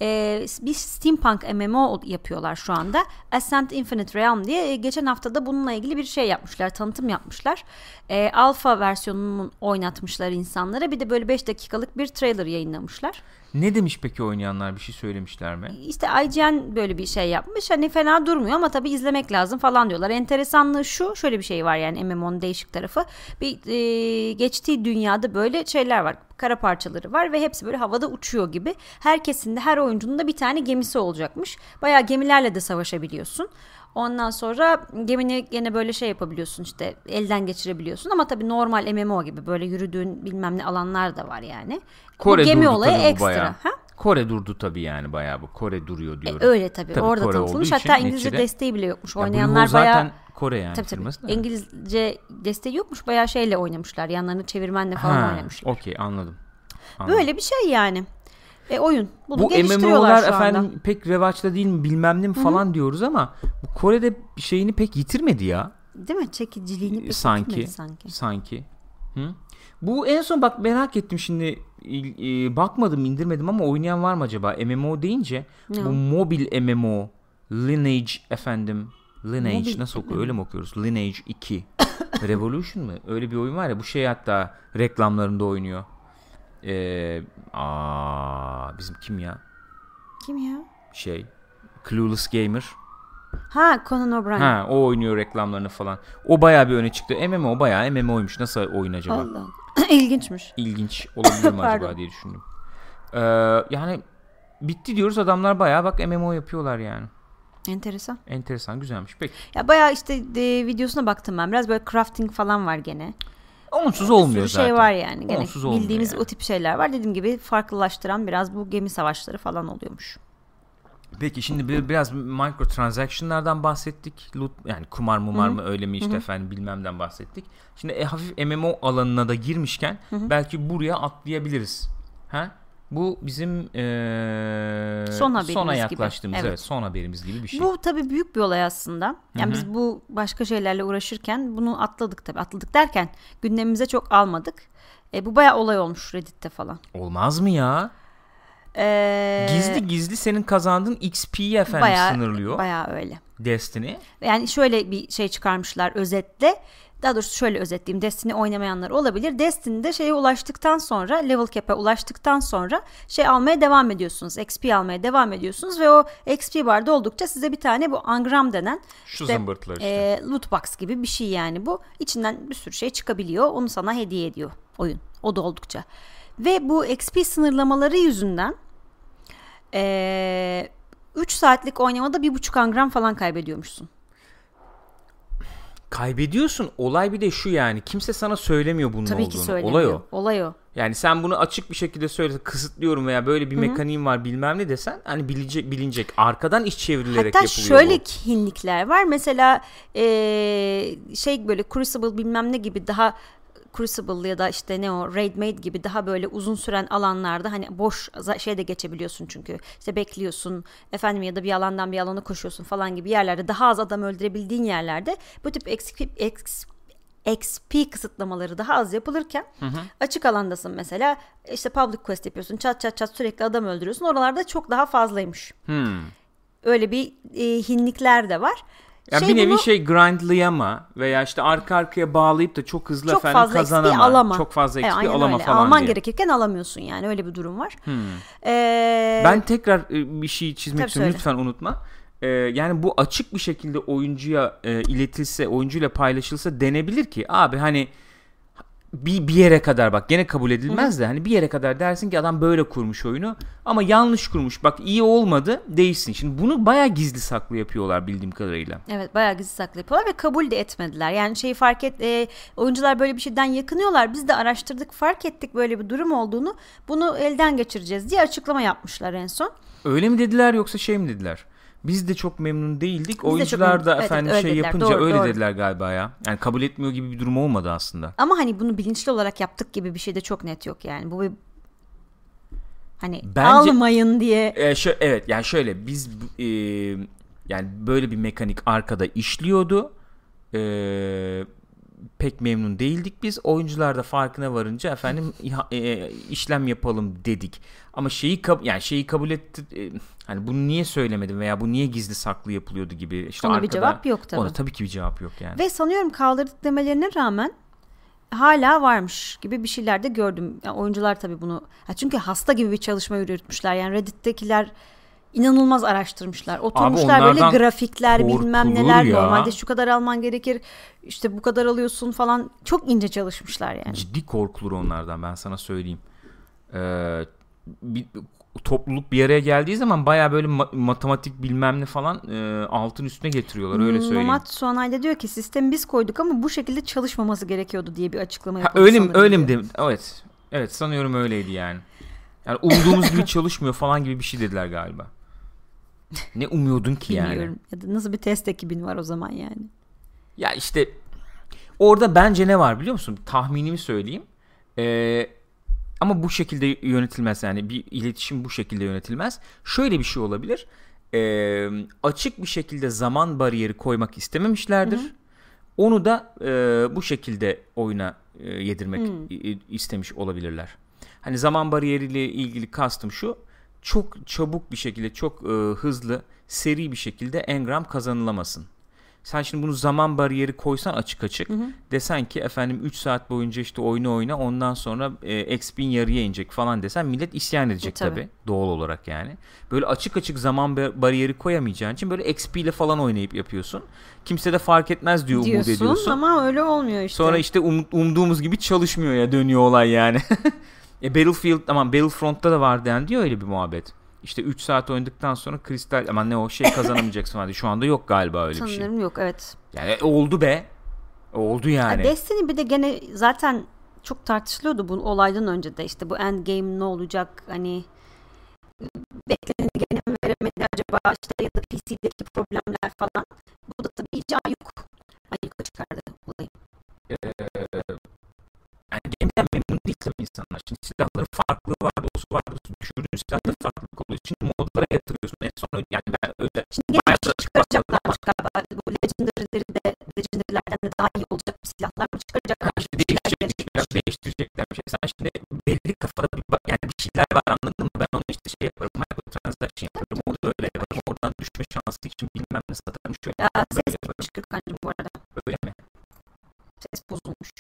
Ee, bir steampunk MMO yapıyorlar şu anda. Ascent Infinite Realm diye Ee, geçen hafta da bununla ilgili bir şey yapmışlar, tanıtım yapmışlar. Ee, alfa versiyonunu oynatmışlar insanlara. Bir de böyle 5 dakikalık bir trailer yayınlamışlar. Ne demiş peki oynayanlar bir şey söylemişler mi? İşte IGN böyle bir şey yapmış. Hani fena durmuyor ama tabii izlemek lazım falan diyorlar. Enteresanlığı şu, şöyle bir şey var yani MMO'nun değişik tarafı. Bir e, geçtiği dünyada böyle şeyler var. Kara parçaları var ve hepsi böyle havada uçuyor gibi. Herkesin de her oyuncunun da bir tane gemisi olacakmış. Bayağı gemilerle de savaşabiliyorsun. Ondan sonra gemini gene böyle şey yapabiliyorsun işte elden geçirebiliyorsun ama tabii normal MMO gibi böyle yürüdüğün bilmem ne alanlar da var yani. Kore bu gemi durdu olayı ekstra. bayağı. Ha? Kore durdu tabii yani bayağı bu. Kore duruyor E, diyorum. öyle tabii. Tabii Orada Kore tanıtılmış. Hatta İngilizce neticede- desteği bile yokmuş. Oynayanlar zaten bayağı Kore yani tabii tabii. da. İngilizce desteği yokmuş. Bayağı şeyle oynamışlar. Yanlarını çevirmenle falan Ha, oynamışlar. Okey anladım. Anladım. Böyle bir şey yani. E oyun. Bunu bu MMO'lar efendim pek revaçta değil mi bilmem ne mi falan diyoruz ama bu Kore'de şeyini pek yitirmedi ya. Değil mi? Çekiciliğini pek sanki, bitirmedi sanki. sanki. Hı? Bu en son bak merak ettim şimdi e, bakmadım indirmedim ama oynayan var mı acaba? MMO deyince Ne bu mobil MMO Lineage efendim Lineage Mobil nasıl okuyor öyle mi okuyoruz? Lineage 2 Revolution mu? Öyle bir oyun var ya bu şey hatta reklamlarında oynuyor. Ee, aa, bizim kim ya? Kim ya? Şey Clueless Gamer. Ha Conan O'Brien. Ha o oynuyor reklamlarını falan. O bayağı bir öne çıktı. MMO bayağı MMO'ymuş. Nasıl oyun acaba? Allah. İlginçmiş. ilginç olabilir mi acaba diye düşündüm. Ee, yani bitti diyoruz adamlar bayağı bak MMO yapıyorlar yani. Enteresan. Enteresan güzelmiş. Peki Ya bayağı işte de, videosuna baktım ben. Biraz böyle crafting falan var gene. Onsuz Bir olmuyor sürü zaten. şey var yani. Gene Onsuz olmuyor bildiğimiz yani. o tip şeyler var. Dediğim gibi farklılaştıran biraz bu gemi savaşları falan oluyormuş. Peki şimdi bir, biraz microtransaction'lardan bahsettik. Loot, yani kumar mumar mı öyle mi işte efendim bilmemden bahsettik. Şimdi e, hafif MMO alanına da girmişken belki buraya atlayabiliriz. Ha? Bu bizim eee, Son sona gibi. yaklaştığımız evet. Evet. son haberimiz gibi bir şey. Bu tabii büyük bir olay aslında. Yani biz bu başka şeylerle uğraşırken bunu atladık tabii. Atladık derken gündemimize çok almadık. E, bu bayağı olay olmuş Reddit'te falan. Olmaz mı ya? E, Gizli gizli senin kazandığın XP'yi efendim bayağı, sınırlıyor. Bayağı öyle. Destiny. Yani şöyle bir şey çıkarmışlar özetle. Daha doğrusu şöyle özetleyeyim. Destiny oynamayanlar olabilir. Destiny'de şeye ulaştıktan sonra level cap'e ulaştıktan sonra şey almaya devam ediyorsunuz. XP almaya devam ediyorsunuz ve o XP barda oldukça size bir tane bu engram denen Şu işte, işte. e, loot box gibi bir şey yani bu. İçinden bir sürü şey çıkabiliyor. Onu sana hediye ediyor oyun. O da oldukça. Ve bu XP sınırlamaları yüzünden e, 3 saatlik oynamada 1,5 engram falan kaybediyormuşsun. Kaybediyorsun. Olay bir de şu yani. Kimse sana söylemiyor bunun Tabii olduğunu. ki söylemiyor. Olay o. Olay o. Yani sen bunu açık bir şekilde söylesen kısıtlıyorum veya böyle bir mekaniğim var bilmem ne desen hani bilinecek bilinecek. Arkadan iş çevrilerek Hatta yapılıyor şöyle bu. hinlikler var. Mesela eee, şey böyle Crucible bilmem ne gibi daha Crucible ya da işte ne o Raid Maid gibi daha böyle uzun süren alanlarda hani boş za- şeyde geçebiliyorsun çünkü işte bekliyorsun efendim ya da bir alandan bir alana koşuyorsun falan gibi yerlerde daha az adam öldürebildiğin yerlerde bu tip XP, X- XP kısıtlamaları daha az yapılırken açık alandasın mesela işte public quest yapıyorsun çat çat çat sürekli adam öldürüyorsun oralarda çok daha fazlaymış. Hmm. Öyle bir e, hinlikler de var. Ya Şey bir nevi bunu şey grindlayama veya işte arka arkaya bağlayıp da çok hızlı çok efendim fazla kazanama. alama. Çok fazla E, XP aynen alama öyle. falan Alman diye. gerekirken alamıyorsun yani öyle bir durum var. Hmm. Ee, Ben tekrar e, bir şey çizmek Tabii istiyorum söyle. lütfen unutma. Ee, yani bu açık bir şekilde oyuncuya e, iletilse, oyuncuyla paylaşılsa denebilir ki abi hani bir, bir yere kadar bak gene kabul edilmez de hani bir yere kadar dersin ki adam böyle kurmuş oyunu ama yanlış kurmuş bak iyi olmadı değişsin. Şimdi bunu bayağı gizli saklı yapıyorlar bildiğim kadarıyla. Evet bayağı gizli saklı yapıyorlar ve kabul de etmediler. Yani şeyi fark et e, oyuncular böyle bir şeyden yakınıyorlar. Biz de araştırdık fark ettik böyle bir durum olduğunu. Bunu elden geçireceğiz diye açıklama yapmışlar en son. Öyle mi dediler yoksa şey mi dediler? Biz de çok memnun değildik. çok Oyuncular memnun- da evet, efendim öyle şey dediler. yapınca Doğru, öyle doğru. dediler galiba ya. Yani kabul etmiyor gibi bir durum olmadı aslında. Ama hani bunu bilinçli olarak yaptık gibi bir şey de çok net yok yani. Bu bir hani Bence- almayın diye Ee, şö- evet yani şöyle biz e, yani böyle bir mekanik arkada işliyordu. Ee, pek memnun değildik biz. Oyuncular da farkına varınca efendim e, işlem yapalım dedik. Ama şeyi kab- yani şeyi kabul etti e, hani bunu niye söylemedim veya bu niye gizli saklı yapılıyordu gibi işte Ona bir cevap yok tabii. Ona tabii ki bir cevap yok yani. Ve sanıyorum kaldırdık demelerine rağmen hala varmış gibi bir şeyler de gördüm. Yani oyuncular tabii bunu çünkü hasta gibi bir çalışma yürütmüşler. Yani Reddit'tekiler inanılmaz araştırmışlar. Oturmuşlar böyle onlardan grafikler bilmem neler. ya. Normalde şu kadar alman gerekir. işte bu kadar alıyorsun falan. Çok ince çalışmışlar yani. Ciddi korkulur onlardan ben sana söyleyeyim. Ee, bir, topluluk bir araya geldiği zaman baya böyle ma- matematik bilmem ne falan e, altın üstüne getiriyorlar öyle söyleyeyim. Nomad Suanay da diyor ki sistemi biz koyduk ama bu şekilde çalışmaması gerekiyordu diye bir açıklama yapıldı öyle mi öyle mi diyor. de evet. Evet sanıyorum öyleydi yani. Yani umduğumuz gibi çalışmıyor falan gibi bir şey dediler galiba. Ne umuyordun ki yani? Bilmiyorum. Ya da nasıl bir test ekibin var o zaman yani. Ya işte orada bence ne var biliyor musun? Tahminimi söyleyeyim. Ee, ama bu şekilde yönetilmez yani bir iletişim bu şekilde yönetilmez. Şöyle bir şey olabilir. Ee, açık bir şekilde zaman bariyeri koymak istememişlerdir. Onu da e, bu şekilde oyuna e, yedirmek i- istemiş olabilirler. Hani zaman bariyeriyle ilgili kastım şu. Çok çabuk bir şekilde, çok e, hızlı, seri bir şekilde engram kazanılamasın. Sen şimdi bunu zaman bariyeri koysan açık açık desen ki efendim 3 saat boyunca işte oyunu oyna ondan sonra e, XP'in yarıya inecek falan desen millet isyan edecek tabii. tabi doğal olarak yani. Böyle açık açık zaman ba- bariyeri koyamayacağın için böyle XP ile falan oynayıp yapıyorsun. Kimse de fark etmez diyor umut Diyorsun ediyorsun. ama öyle olmuyor işte. Sonra işte um- umduğumuz gibi çalışmıyor ya dönüyor olay yani. e Battlefield aman Battlefront'ta da vardı yani diyor öyle bir muhabbet. İşte 3 saat oynadıktan sonra kristal aman ne o şey kazanamayacaksın hadi şu anda yok galiba öyle bir şey. Sanırım yok evet. Yani e, oldu be. Oldu yani. Ya Destiny bir de gene zaten çok tartışılıyordu bu olaydan önce de işte bu endgame ne olacak hani bekleneni gene mi veremedi acaba işte ya da PC'deki problemler falan. Bu da tabii iyice yok. Ayyuka çıkardı olayı. Yani game'den tabii insanlar. Şimdi silahların farklı var, dostu var, dostu düşürdüğün silahta farklılık olduğu için modlara yatırıyorsun. En son yani ben öyle Şimdi gene çıkaracaklarmış galiba. Bu legendary'leri de legendary'lerden de daha iyi olacak bir silahlar mı çıkaracaklar? işte değiştirecek, biraz değiştirecekler bir şey. Sen şimdi belli kafada bir bak, yani bir şeyler var anladın mı? Ben onu işte şey yaparım, microtransaction yaparım, onu öyle yaparım, oradan düşme şansı için bilmem ne satarım, şöyle Ya, ses çıkıyor kancım bu arada. böyle mi? Ses bozulmuş.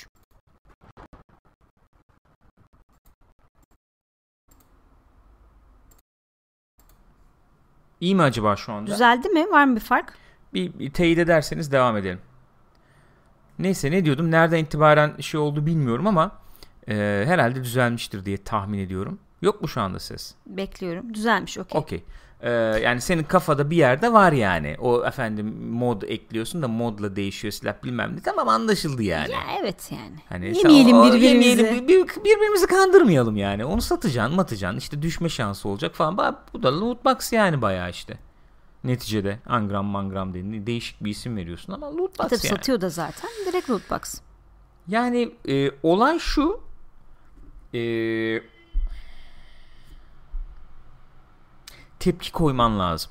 İyi mi acaba şu anda? Düzeldi mi? Var mı bir fark? bir, bir teyit ederseniz devam edelim. Neyse ne diyordum? Nereden itibaren şey oldu bilmiyorum ama e, herhalde düzelmiştir diye tahmin ediyorum. Yok mu şu anda ses? Bekliyorum. Düzelmiş okey. Okey. Ee, yani senin kafada bir yerde var yani. O efendim mod ekliyorsun da modla değişiyor silah bilmem ne. Tamam anlaşıldı yani. Ya evet yani. Hani Yemeyelim o- birbirimizi. yemeyelim, bir- birbirimizi kandırmayalım yani. Onu satacaksın, matacaksın. işte düşme şansı olacak falan. Bu da loot box yani bayağı işte. Neticede angram mangram dediğin değişik bir isim veriyorsun ama loot box Tabii yani. satıyor da zaten. Direkt loot box. Yani e, olay şu. E, tepki koyman lazım.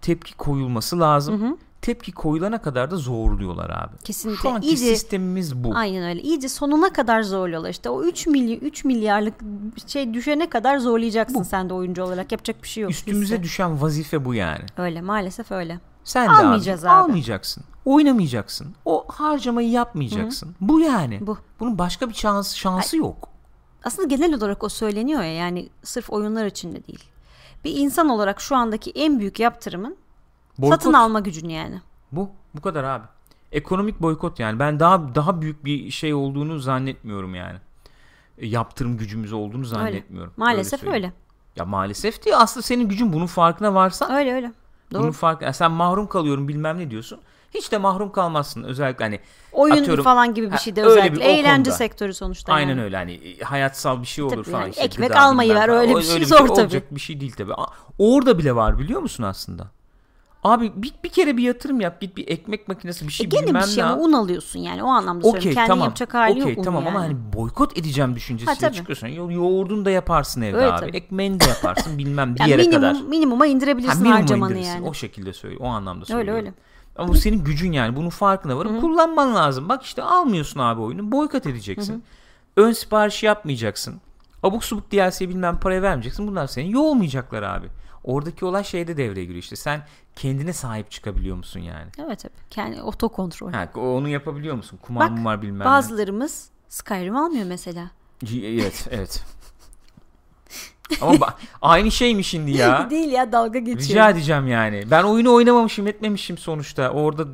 Tepki koyulması lazım. Tepki koyulana kadar da zorluyorlar abi. Kesinlikle. Şu anki İyice- sistemimiz bu. Aynen öyle. İyice sonuna kadar zorluyorlar. İşte o 3 milyar 3 milyarlık şey düşene kadar zorlayacaksın sen de oyuncu olarak. Yapacak bir şey yok. Üstümüze Liste. düşen vazife bu yani. Öyle maalesef öyle. Sen de Almayacağız abi, abi. Almayacaksın. Oynamayacaksın. O harcamayı yapmayacaksın. Bu yani. Bu. Bunun başka bir şans, şansı yok. Aslında genel olarak o söyleniyor ya yani sırf oyunlar için de değil. Bir insan olarak şu andaki en büyük yaptırımın Boykot. satın alma gücün yani. Bu. Bu kadar abi. Ekonomik boykot yani. Ben daha daha büyük bir şey olduğunu zannetmiyorum yani. E, Yaptırım gücümüz olduğunu zannetmiyorum. Maalesef söyleyeyim. öyle. Ya maalesef değil. Aslında senin gücün bunun farkına varsan Öyle öyle. Doğru. bunun farkına. Ya sen mahrum kalıyorum bilmem ne diyorsun. Hiç de mahrum kalmazsın. Özellikle hani Oyun atıyorum- falan gibi bir şeyde öyle özellikle. bir- Eğlence konuda. sektörü sonuçta Aynen yani. öyle hani e, hayatsal bir şey olur Tabii falan. yani işte ekmek almayı ver, öyle bir şey öyle zor tabii. Olacak bir şey değil tabii. Orada bile var biliyor musun aslında? Abi bir, bir kere bir yatırım yap git bir ekmek makinesi bir şey E gene bilmem bir şey ama un alıyorsun yani o anlamda söylüyorum. Okey Kendin tamam. yapacak hali Okey yok un tamam yani. ama hani boykot edeceğim düşüncesiyle çıkıyorsun. Yo- yoğurdunu da yaparsın evde Öyle abi. tabii. Ekmeğini de yaparsın bilmem bir Yani yere minimum, kadar. minimuma indirebilirsin Ha, minimum harcamanı indirirsin. yani. O şekilde söylüyor. O anlamda Öyle söylüyorum. öyle. Ama bu senin gücün yani. Bunun farkına varıp kullanman lazım. Bak işte almıyorsun abi oyunu. Boykot edeceksin. Ön sipariş yapmayacaksın. Abuk subuk DLC bilmem paraya vermeyeceksin. Bunlar seni yoğulmayacaklar abi. Oradaki olay şeyde devreye giriyor işte. Sen kendine sahip çıkabiliyor musun yani? Evet tabii. Kendi otokontrol. Ha, onu yapabiliyor musun? Kumar Bak mı var bilmem bazılarımız Skyrim almıyor mesela. ne. Evet evet. Ama ba- aynı şey mi şimdi ya? Değil ya dalga geçiyor. Rica edeceğim yani. Ben oyunu oynamamışım etmemişim sonuçta. Orada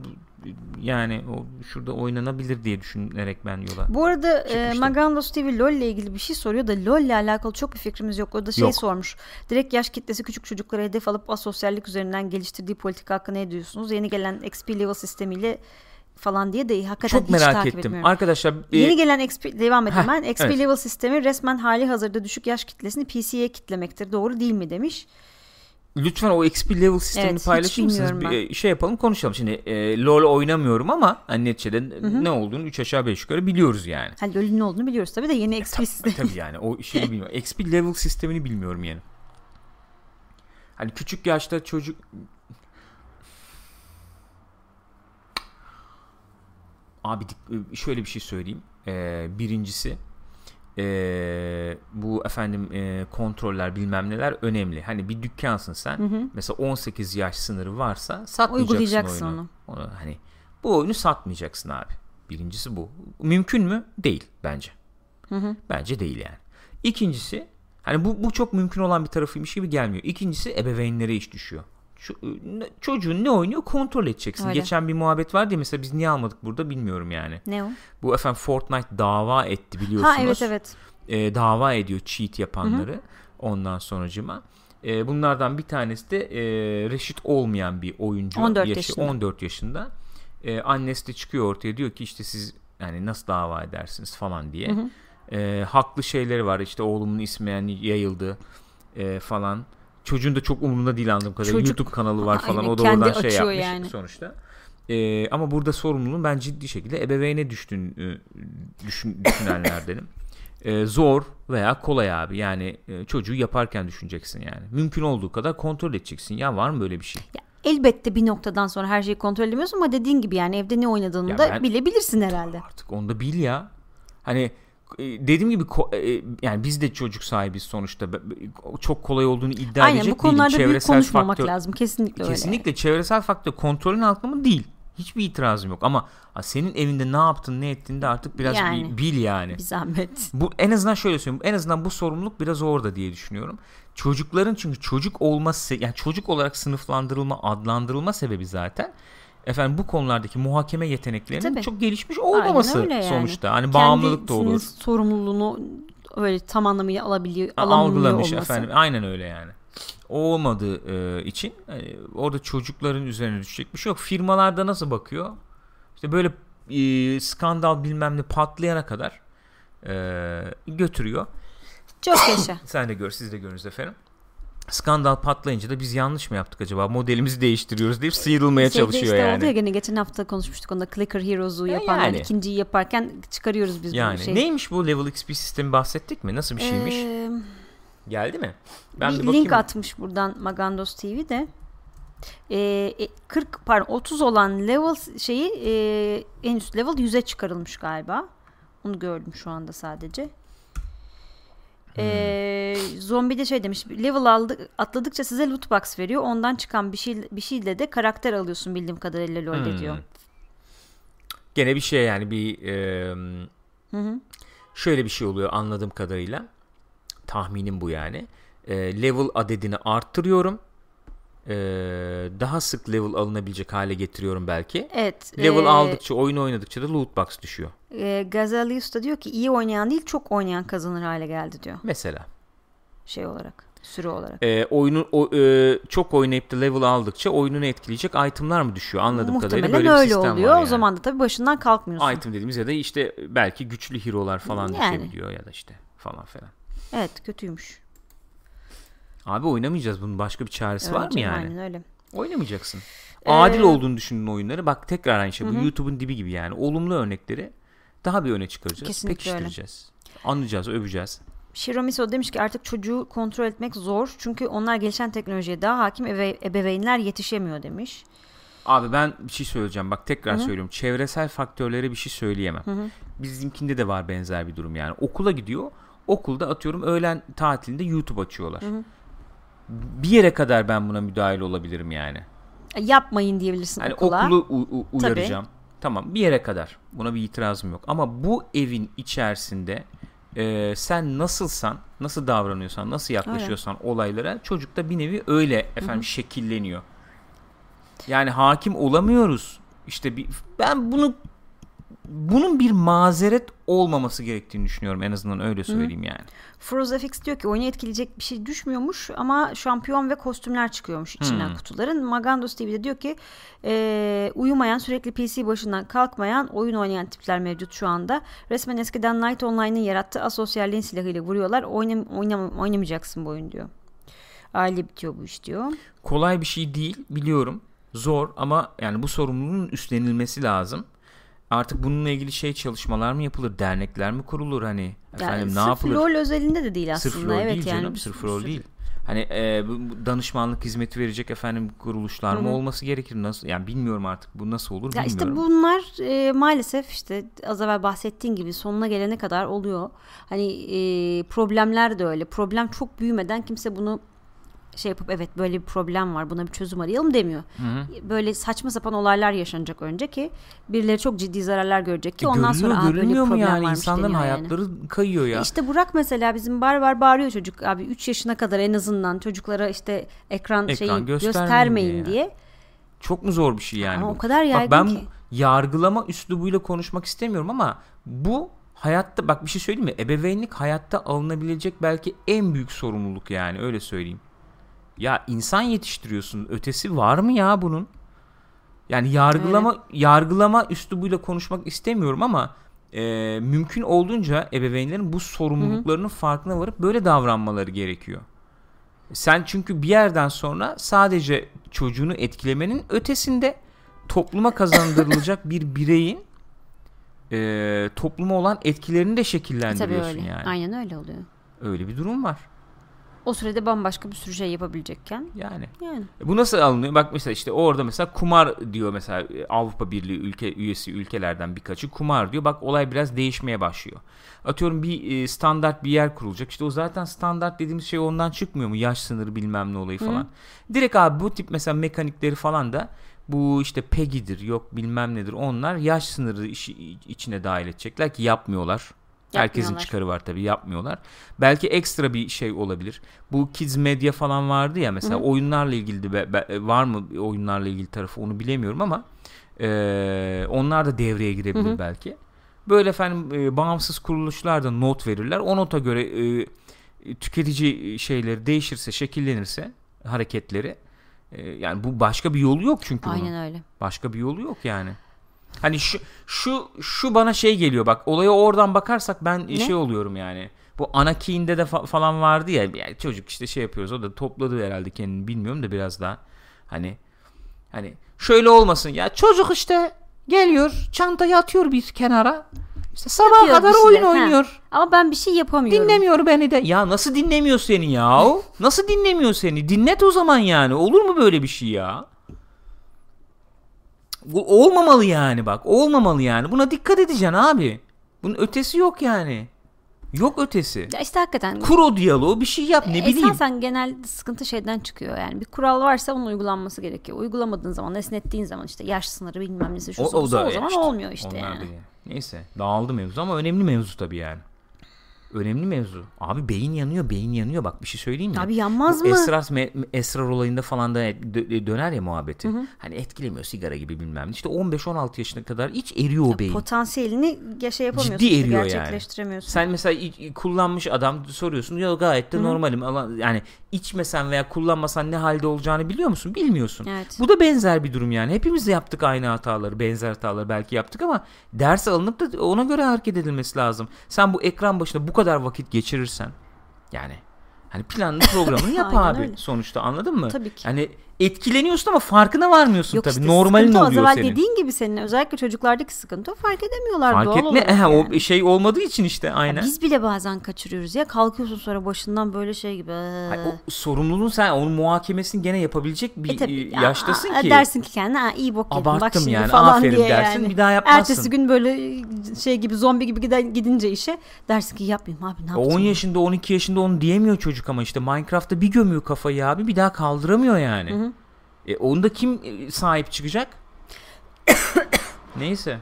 yani o şurada oynanabilir diye düşünerek ben yola. Bu arada e, Çıkmıştım. Magandos TV LoL ile ilgili bir şey soruyor da LoL ile alakalı çok bir fikrimiz yok. O da şey Yok. sormuş. Direkt yaş kitlesi küçük çocuklara hedef alıp asosyallik üzerinden geliştirdiği politika hakkında ne diyorsunuz? Yeni gelen XP level sistemiyle falan diye de hakikaten Çok hiç merak takip ettim. etmiyorum. Arkadaşlar e, Yeni gelen XP devam edeyim ben. XP evet. level sistemi resmen hali hazırda düşük yaş kitlesini PC'ye kitlemektir. Doğru değil mi demiş. lütfen o XP level sistemini Evet, paylaşır mısınız? Bir, e, şey yapalım konuşalım. Şimdi e, LoL oynamıyorum ama hani neticede ne olduğunu 3 aşağı 5 yukarı biliyoruz yani. Hani LoL'ün ne olduğunu biliyoruz tabii de yeni XP sistemi. Tabii yani o şeyi bilmiyorum. XP level sistemini bilmiyorum yani. Hani küçük yaşta çocuk Abi dik- şöyle bir şey söyleyeyim. Ee, birincisi ee, bu efendim ee, kontroller bilmem neler önemli. Hani bir dükkansın sen. Mesela 18 yaş sınırı varsa satmayacaksın Uygulayacaksın oyunu. Onu, hani bu oyunu satmayacaksın abi. Birincisi bu. Mümkün mü? Değil bence. Bence değil yani. İkincisi hani bu, bu çok mümkün olan bir tarafıymış gibi gelmiyor. İkincisi ebeveynlere iş düşüyor. Çocuğun ne oynuyor kontrol edeceksin. Öyle. Geçen bir muhabbet vardı ya mesela biz niye almadık burada bilmiyorum yani. Ne o? Bu efendim Fortnite dava etti biliyorsunuz. Ha evet evet. Ee, dava ediyor cheat yapanları ondan sonracıma. Ee, bunlardan bir tanesi de e, reşit olmayan bir oyuncu. 14 yaşı yaşında. 14 yaşında. Ee, annesi de çıkıyor ortaya diyor ki işte siz yani nasıl dava edersiniz falan diye. Ee, haklı şeyleri var işte oğlumun ismi yani yayıldı e, falan. Çocuğun da çok umurunda değil anladığım kadarıyla. Çocuk- YouTube kanalı var falan. Aynen, o da oradan şey yapmış yani. sonuçta. Ee, ama burada sorumluluğun ben ciddi şekilde ebeveyne düştüğünü düşün, düşünenlerdenim. Ee, zor veya kolay abi. Yani e, çocuğu yaparken düşüneceksin yani. Mümkün olduğu kadar kontrol edeceksin. Ya var mı böyle bir şey? Ya, elbette bir noktadan sonra her şeyi kontrol edemiyorsun ama dediğin gibi yani evde ne oynadığını Ya da ben- bilebilirsin herhalde. Artık onu da bil ya. Hani e, dediğim gibi ko- e, yani biz de çocuk sahibiz sonuçta. Çok kolay olduğunu iddia Aynen edecek bu konularda değilim. büyük Çevresel konuşmamak faktör- lazım. Kesinlikle, öyle. Kesinlikle çevresel faktör kontrolün altında mı değil. Hiçbir itirazım yok ama senin evinde ne yaptın ne ettin de artık biraz Yani. bir bil yani. Bir zahmet. Bu en azından şöyle söyleyeyim. En azından bu sorumluluk biraz orada diye düşünüyorum. Çocukların çünkü çocuk olması yani çocuk olarak sınıflandırılma, adlandırılma sebebi zaten efendim bu konulardaki muhakeme yeteneklerinin Tabii. çok gelişmiş olmaması yani. sonuçta. Hani bağımlılık da olur. sorumluluğunu öyle tam anlamıyla alabiliyor, Algılamış olması. efendim. Aynen öyle yani. O olmadığı e, için hani orada çocukların üzerine düşecek bir şey yok. Firmalarda nasıl bakıyor? İşte böyle e, skandal bilmem ne patlayana kadar e, götürüyor. Çok yaşa. Sen de gör, siz de görünüz efendim. Skandal patlayınca da biz yanlış mı yaptık acaba? Modelimizi değiştiriyoruz deyip sıyrılmaya Şeyde çalışıyor işte yani. oldu ya gene geçen hafta konuşmuştuk onda Clicker Heroes'u Ya yapanlar yani. ikinciyi yaparken çıkarıyoruz biz Yani bu şeyi. neymiş bu level XP sistemi bahsettik mi? Nasıl bir şeymiş? Ee, Geldi mi? Ben bir link atmış buradan Magandos TV'de. Ee, e, 40 pardon 30 olan level şeyi e, en üst level 100'e çıkarılmış galiba. Onu gördüm şu anda sadece. Ee, zombi de şey demiş level aldı, atladıkça size loot box veriyor ondan çıkan bir şey bir şeyle de karakter alıyorsun bildiğim kadarıyla LoL'de Hmm. diyor. Gene bir şey yani bir e, Hı hı. şöyle bir şey oluyor anladığım kadarıyla. Tahminim bu yani. E, level adedini arttırıyorum. E, daha sık level alınabilecek hale getiriyorum belki. Evet. Level ee, aldıkça, oyun oynadıkça da loot box düşüyor. e, Gazalius da diyor ki iyi oynayan değil çok oynayan kazanır hale geldi diyor. Mesela. Şey olarak, süre olarak. E, oyunu o, e, çok oynayıp da level aldıkça oyununu etkileyecek itemlar mı düşüyor? Anladığım kadarıyla Muhtemelen böyle bir öyle sistem oluyor. var O yani. zaman da tabii başından kalkmıyorsun. Item dediğimiz ya da işte belki güçlü hero'lar falan Yani. düşebiliyor ya da işte falan filan. Evet, kötüymüş. Abi oynamayacağız bunun başka bir çaresi var mı yani? Aynen öyle. Oynamayacaksın. Ee, Adil olduğunu düşündüğün oyunları bak tekrar aynı şey. Bu. YouTube'un dibi gibi yani. Olumlu örnekleri daha bir öne çıkaracağız. Kesinlikle öyle. Pekiştireceğiz. Anlayacağız, öveceğiz. Shiromiso demiş ki artık çocuğu kontrol etmek zor. Çünkü onlar gelişen teknolojiye daha hakim ebe- ebeveynler yetişemiyor demiş. Abi ben bir şey söyleyeceğim. Bak tekrar Hı hı. söylüyorum. Çevresel faktörlere bir şey söyleyemem. Hı hı. Bizimkinde de var benzer bir durum yani. Okula gidiyor. Okulda atıyorum öğlen tatilinde YouTube açıyorlar. Hı hı. Bir yere kadar ben buna müdahil olabilirim yani. E, Yapmayın diyebilirsin Hani okula. okulu u- u- uyaracağım. Tamam bir yere kadar. Buna bir itirazım yok. Ama bu evin içerisinde e, sen nasılsan, nasıl davranıyorsan, nasıl yaklaşıyorsan olaylara çocuk da bir nevi öyle efendim şekilleniyor. Yani hakim olamıyoruz. İşte bir ben bunu bunun bir mazeret olmaması gerektiğini düşünüyorum en azından öyle söyleyeyim yani. FrozFX diyor ki oyunu etkileyecek bir şey düşmüyormuş ama şampiyon ve kostümler çıkıyormuş içinden Hmm. kutuların. Magandos TV de diyor ki e, uyumayan sürekli PC başından kalkmayan oyun oynayan tipler mevcut şu anda. Resmen eskiden Night Online'ın yarattığı asosyalliğin silahıyla vuruyorlar. Oynam oynam oynamayacaksın bu oyun diyor. Aile bitiyor bu iş diyor. kolay bir şey değil biliyorum. Zor ama yani bu sorumluluğun üstlenilmesi lazım. Artık bununla ilgili şey çalışmalar mı yapılır? Dernekler mi kurulur hani? Efendim Yani ne sırf yapılır? LoL özelinde de değil aslında. Sırf rol evet değil yani canım. Sırf sürü- değil. Hani e, danışmanlık hizmeti verecek efendim kuruluşlar mı Hı hı. olması gerekir? Nasıl? Yani bilmiyorum artık bu nasıl olur Ya bilmiyorum. işte bunlar e, maalesef işte az evvel bahsettiğin gibi sonuna gelene kadar oluyor. Hani e, problemler de öyle. Problem çok büyümeden kimse bunu şey yapıp evet böyle bir problem var buna bir çözüm arayalım demiyor. Hı hı. Böyle saçma sapan olaylar yaşanacak önce ki birileri çok ciddi zararlar görecek ki E, ondan görülüyor, sonra "Aa, böyle bir görülmüyor mu yani insanların deniyor yani. hayatları kayıyor ya. İşte Burak mesela bizim bar var bağırıyor çocuk abi 3 yaşına kadar en azından çocuklara işte ekran, Ekran şeyi göstermeyin göstermeyin diye diye. Çok mu zor bir şey yani Ama bu? o kadar Bak yaygın ben ki. yargılama üslubuyla konuşmak istemiyorum ama bu hayatta bak bir şey söyleyeyim mi? Ebeveynlik hayatta alınabilecek belki en büyük sorumluluk yani öyle söyleyeyim. Ya insan yetiştiriyorsun. Ötesi var mı ya bunun? Yani yargılama yargılama üslubuyla konuşmak istemiyorum ama e, mümkün olduğunca ebeveynlerin bu sorumluluklarının farkına varıp böyle davranmaları gerekiyor. Sen çünkü bir yerden sonra sadece çocuğunu etkilemenin ötesinde topluma kazandırılacak bir bireyin e, topluma olan etkilerini de Tabii şekillendiriyorsun öyle. yani. Aynen öyle oluyor. Öyle bir durum var. O sürede bambaşka bir sürü şey yapabilecekken Yani. yani. E Bu nasıl alınıyor? Bak mesela işte orada mesela kumar diyor mesela e, Avrupa Birliği ülke üyesi ülkelerden birkaçı kumar diyor. Bak olay biraz değişmeye başlıyor. Atıyorum bir e, standart bir yer kurulacak. İşte o zaten standart dediğimiz şey ondan çıkmıyor mu? Yaş sınırı bilmem ne olayı falan. Direkt abi bu tip mesela mekanikleri falan da bu işte PEGI'dir yok bilmem nedir onlar yaş sınırı işi, içine dahil edecekler ki yapmıyorlar. Herkesin çıkarı var tabii yapmıyorlar. Belki ekstra bir şey olabilir. Bu kids medya falan vardı ya mesela oyunlarla ilgili de be- var mı oyunlarla ilgili tarafı onu bilemiyorum ama e, onlar da devreye girebilir belki. Böyle efendim e, bağımsız kuruluşlar da not verirler. O nota göre e, tüketici şeyleri değişirse, şekillenirse hareketleri e, yani bu başka bir yolu yok çünkü bunun. Aynen öyle. Başka bir yolu yok yani. Hani şu şu şu bana şey geliyor bak olaya oradan bakarsak ben Ne? şey oluyorum yani. Bu Anakin'de de fa- falan vardı ya yani çocuk işte şey yapıyoruz o da topladı herhalde kendini bilmiyorum da biraz daha hani hani şöyle olmasın ya çocuk işte geliyor çantayı atıyor bir kenara işte Yapıyor kadar oyun ha. oynuyor. Ama ben bir şey yapamıyorum. Dinlemiyor beni de. Ya nasıl dinlemiyor seni ya? Nasıl dinlemiyor seni? Dinlet o zaman yani. Olur mu böyle bir şey ya? Olmamalı yani bak. Olmamalı yani. Buna dikkat edeceksin abi. Bunun ötesi yok yani. Yok ötesi. Ya işte hakikaten Kur o diyaloğu bir şey yap ne bileyim. Esasen genel sıkıntı şeyden çıkıyor yani bir kural varsa onun uygulanması gerekiyor. Uygulamadığın zaman esnettiğin zaman işte yaş sınırı bilmem nesi şu o, o, o zaman işte, olmuyor işte onlar yani. da yani. Neyse dağıldı mevzu ama önemli mevzu tabii yani. Önemli mevzu. Abi beyin yanıyor, beyin yanıyor. Bak bir şey söyleyeyim mi? Abi yanmaz Bu mı? Esrar, me- esrar olayında falan da dö- döner ya muhabbeti. Hani etkilemiyor sigara gibi bilmem ne. İşte 15-16 yaşına kadar hiç eriyor o beyin. Potansiyelini ya şey yapamıyorsun. Ciddi eriyor yani. gerçekleştiremiyorsun. Sen mesela kullanmış adam soruyorsun. Ya gayet de normalim. Ama Yani içmesen veya kullanmasan ne halde olacağını biliyor musun? Bilmiyorsun. Evet. Bu da benzer bir durum yani. Hepimiz de yaptık aynı hataları, benzer hataları belki yaptık ama ders alınıp da ona göre hareket edilmesi lazım. Sen bu ekran başında bu kadar vakit geçirirsen yani hani planlı programını yap Aynen abi öyle. sonuçta anladın mı? Tabii ki. Yani etkileniyorsun ama farkına varmıyorsun Yok tabii. işte Normalin sıkıntı o. Az oluyor evvel senin. dediğin gibi senin özellikle çocuklardaki sıkıntı fark edemiyorlar Fark doğal etme olarak Ehe, yani. o şey olmadığı için işte aynen. Biz bile bazen kaçırıyoruz ya kalkıyorsun sonra başından böyle şey gibi. Hayır, o sorumluluğun sen onun muhakemesini gene yapabilecek bir E tabii, e, yaştasın aa, ki. Dersin ki kendine "Aa, iyi bok yedim bak şimdi yani, falan aferin diye dersin, yani. bir daha yapmazsın. Ertesi gün böyle şey gibi zombi gibi giden, gidince işe dersin ki yapmayayım abi ne 10 yapacağım? yaşında 12 yaşında onu diyemiyor çocuk ama işte Minecraft'ta bir gömüyor kafayı abi bir daha kaldıramıyor yani. E, onda kim e, sahip çıkacak? Neyse.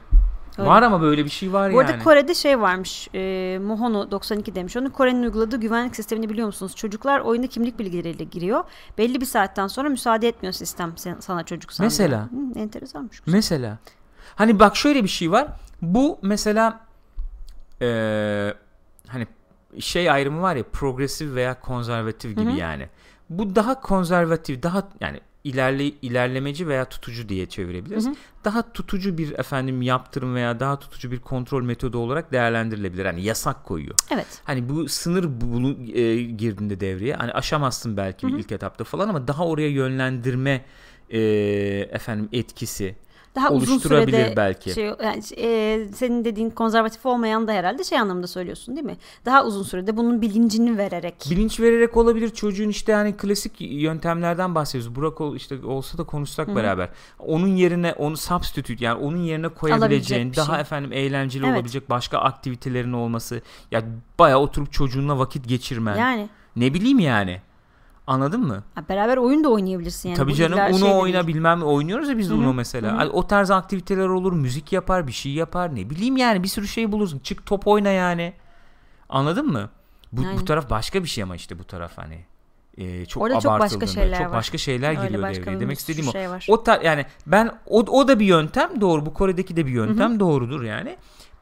Öyle. Var ama böyle bir şey var Bu yani. arada Kore'de şey varmış. E, Mohono 92 demiş. Onu Kore'nin uyguladığı güvenlik sistemini biliyor musunuz? Çocuklar oyuna kimlik bilgileriyle giriyor. Belli bir saatten sonra müsaade etmiyor sistem sen- sana çocuk sanıyor. Mesela? Hı, enteresanmış. Mesela. Hani bak şöyle bir şey var. Bu mesela eee, hani şey ayrımı var ya progresif veya konservatif gibi yani. Bu daha konservatif, daha yani ilerle ilerlemeci veya tutucu diye çevirebiliriz. Daha tutucu bir efendim yaptırım veya daha tutucu bir kontrol metodu olarak değerlendirilebilir. Hani yasak koyuyor. Evet. Hani bu sınır bunu e, girdiğinde devreye hani aşamazsın belki ilk etapta falan ama daha oraya yönlendirme e, efendim etkisi Daha uzun sürede belki. Şey, yani, e, senin dediğin konservatif olmayan da herhalde şey anlamda söylüyorsun değil mi? Daha uzun sürede bunun bilincini vererek. Bilinç vererek olabilir çocuğun işte hani klasik yöntemlerden bahsediyoruz. Burak ol, işte olsa da konuşsak beraber. Onun yerine onu substitute yani onun yerine koyabileceğin daha şey. efendim eğlenceli Evet. olabilecek başka aktivitelerin olması. Ya bayağı oturup çocuğunla vakit geçirmen. Yani Ne bileyim yani. Anladın mı? ha, beraber oyun da oynayabilirsin yani. Tabii canım Uno şey oyna değil. bilmem oynuyoruz ya biz de Hı hı, Uno mesela. hı hı. Hani O tarz aktiviteler olur, müzik yapar, bir şey yapar. Ne bileyim yani bir sürü şey bulursun. Çık top oyna yani. Anladın mı? Bu, bu taraf başka bir şey ama işte bu taraf hani. e, çok Orada çok başka şeyler çok var. başka şeyler Öyle giriyor başka devreye. Demek istediğim o. şey var. O tar yani ben o, o da bir yöntem doğru. Bu Kore'deki de bir yöntem doğrudur yani.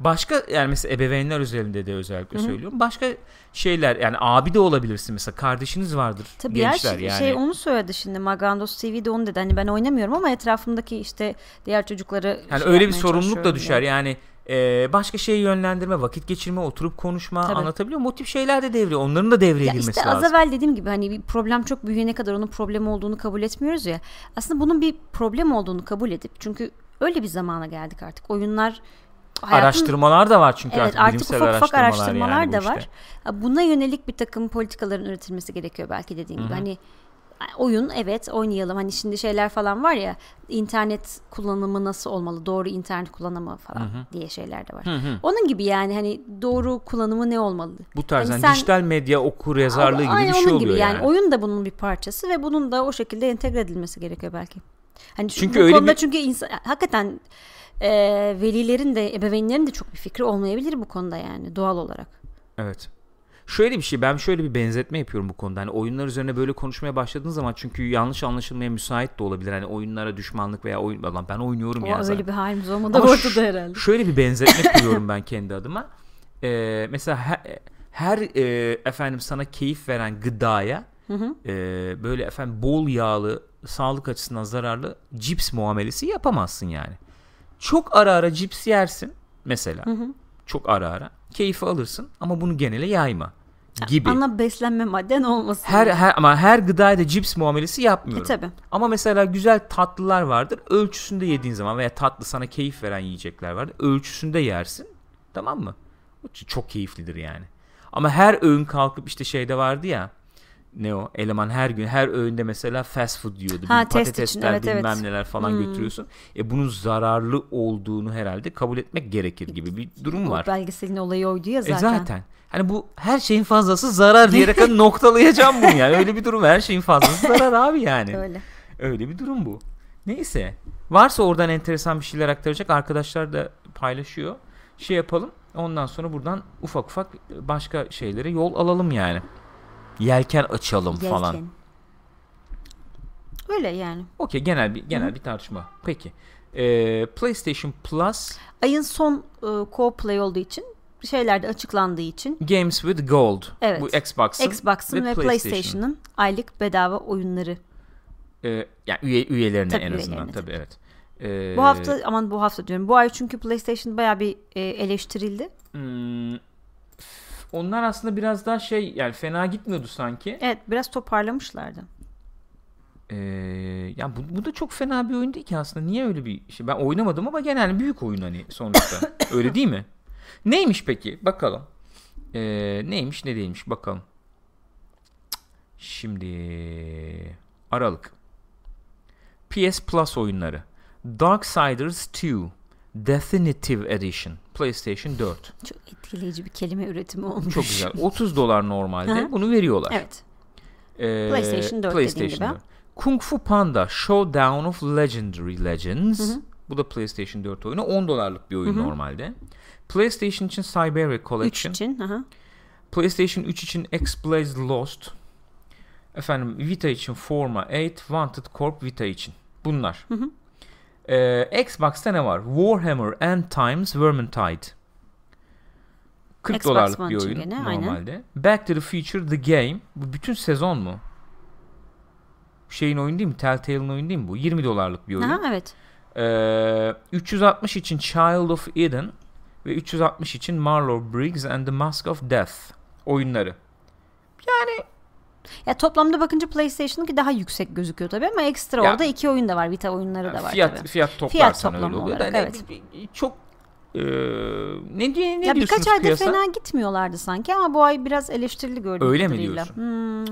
Başka yani mesela ebeveynler özelinde de özellikle söylüyorum. Başka şeyler yani abi de olabilirsin mesela kardeşiniz vardır Tabii ya gençler şey, yani. şey onu söyledi şimdi Magandos TV'de onu dedi. Hani ben oynamıyorum ama etrafımdaki işte diğer çocukları Yani şey öyle bir sorumluluk da düşer. diye. Yani e, başka şeyi yönlendirme, vakit geçirme, oturup konuşma Tabii. anlatabiliyor muyum? O tip şeyler de devreye. Onların da devreye Ya girmesi işte az lazım. evvel dediğim gibi hani bir problem çok büyüyene kadar onun problem olduğunu kabul etmiyoruz ya. Aslında bunun bir problem olduğunu kabul edip çünkü öyle bir zamana geldik artık. Oyunlar hayatın- Araştırmalar da var çünkü Evet artık, artık bilimsel ufak ufak araştırmalar, araştırmalar yani da işte. var. Buna yönelik bir takım politikaların üretilmesi gerekiyor belki dediğin gibi. Hani oyun evet oynayalım. Hani şimdi şeyler falan var ya internet kullanımı nasıl olmalı? Doğru internet kullanımı falan diye şeyler de var. Onun gibi yani hani doğru kullanımı ne olmalı? Bu tarz Hani yani sen- dijital medya okur yazarlığı gibi bir şey oluyor gibi yani. yani. Oyun da bunun bir parçası ve bunun da o şekilde entegre edilmesi gerekiyor belki. Hani Çünkü bu öyle konuda bir- çünkü insan, hakikaten e, velilerin de ebeveynlerin de çok bir fikri olmayabilir bu konuda yani doğal olarak. Evet. Şöyle bir şey ben şöyle bir benzetme yapıyorum bu konuda. Hani oyunlar üzerine böyle konuşmaya başladığın zaman çünkü yanlış anlaşılmaya müsait de olabilir. Hani oyunlara düşmanlık veya oyun Lan ben oynuyorum O ya öyle zaten. bir halimiz olmadı Ama ortada ş- herhalde. Şöyle bir benzetme kuruyorum ben kendi adıma. Ee, mesela he- her e, efendim sana keyif veren gıdaya e, böyle efendim bol yağlı sağlık açısından zararlı cips muamelesi yapamazsın yani. Çok ara ara cips yersin mesela. Çok ara ara. Keyfi alırsın ama bunu genele yayma gibi. Ana beslenme madden olmasın. Her, her ama her gıdaya da cips muamelesi yapmıyorum. E, tabii. Ama mesela güzel tatlılar vardır. Ölçüsünde yediğin zaman veya tatlı sana keyif veren yiyecekler vardır. Ölçüsünde yersin. Tamam mı? Çok keyiflidir yani. Ama her öğün kalkıp işte şeyde vardı ya ne o eleman her gün her öğünde mesela fast food diyordu. Ha, test için, patatesler evet, bilmem evet. neler falan Hmm. götürüyorsun. E bunun zararlı olduğunu herhalde kabul etmek gerekir gibi bir durum O var. belgeselin olayı oydu ya zaten. E zaten. Hani bu her şeyin fazlası zarar diyerek hani noktalayacağım bunu yani. Öyle bir durum her şeyin fazlası zarar abi yani. Öyle. Öyle bir durum bu. Neyse. Varsa oradan enteresan bir şeyler aktaracak arkadaşlar da paylaşıyor. Şey yapalım. Ondan sonra buradan ufak ufak başka şeylere yol alalım yani. Yelken açalım falan. Yelken. Öyle yani. Okey genel bir genel bir tartışma. Peki. Ee, PlayStation Plus Ayın son e, co-play olduğu için şeylerde açıklandığı için Games with Gold. Evet. Bu Xbox'ın Xbox'ın ve PlayStation'ın aylık bedava oyunları. Ee, yani üye, üyelerine Tabii en azından üyelerine, tabii evet. Ee, Bu hafta aman bu hafta diyorum. Bu ay çünkü PlayStation bayağı bir e, eleştirildi. hmm, onlar aslında biraz daha şey yani fena gitmiyordu sanki. Evet biraz toparlamışlardı. Ee, ya bu, bu da çok fena bir oyun değil ki aslında. Niye öyle bir şey? Ben oynamadım ama genel büyük oyun hani sonuçta. öyle değil mi? Neymiş peki? Bakalım. Ee, neymiş ne değilmiş bakalım. Şimdi Aralık. PS Plus oyunları. Darksiders 2 Definitive Edition PlayStation 4. Çok etkileyici bir kelime üretimi olmuş. Çok güzel. 30 dolar normalde. Hı hı. Bunu veriyorlar. Evet. Ee, PlayStation 4 dediğin gibi. 4. Kung Fu Panda Showdown of Legendary Legends. Bu da PlayStation 4 oyunu. 10 dolarlık bir oyun normalde. PlayStation için Siberia 3 Collection. için. Aha. PlayStation 3 için X-Blaze Lost. Efendim Vita için Forma 8. Wanted Corp Vita için. Bunlar. Ee, Xbox'ta ne var? Warhammer End Times Vermintide. 40 Xbox dolarlık One bir oyun gene, aynen. normalde. Back to the Future The Game. Bu bütün sezon mu? Şeyin oyunu değil mi? Telltale'ın oyunu değil mi bu? 20 dolarlık bir oyun. Aha, evet. Ee, 360 için Child of Eden ve 360 için Marlowe Briggs and the Mask of Death oyunları. Ya toplamda bakınca PlayStation'ınki daha yüksek gözüküyor tabii ama ekstra Ya- orada iki oyun da var. Vita oyunları da var fiyat tabii. fiyat toplarsan toplamı öyle oluyor. olarak, evet. çok e, ne diye ne ya diyorsunuz birkaç ayda piyasa? fena gitmiyorlardı sanki ama bu ay biraz eleştirili gördüğüm Öyle mi diyorsun? Hmm.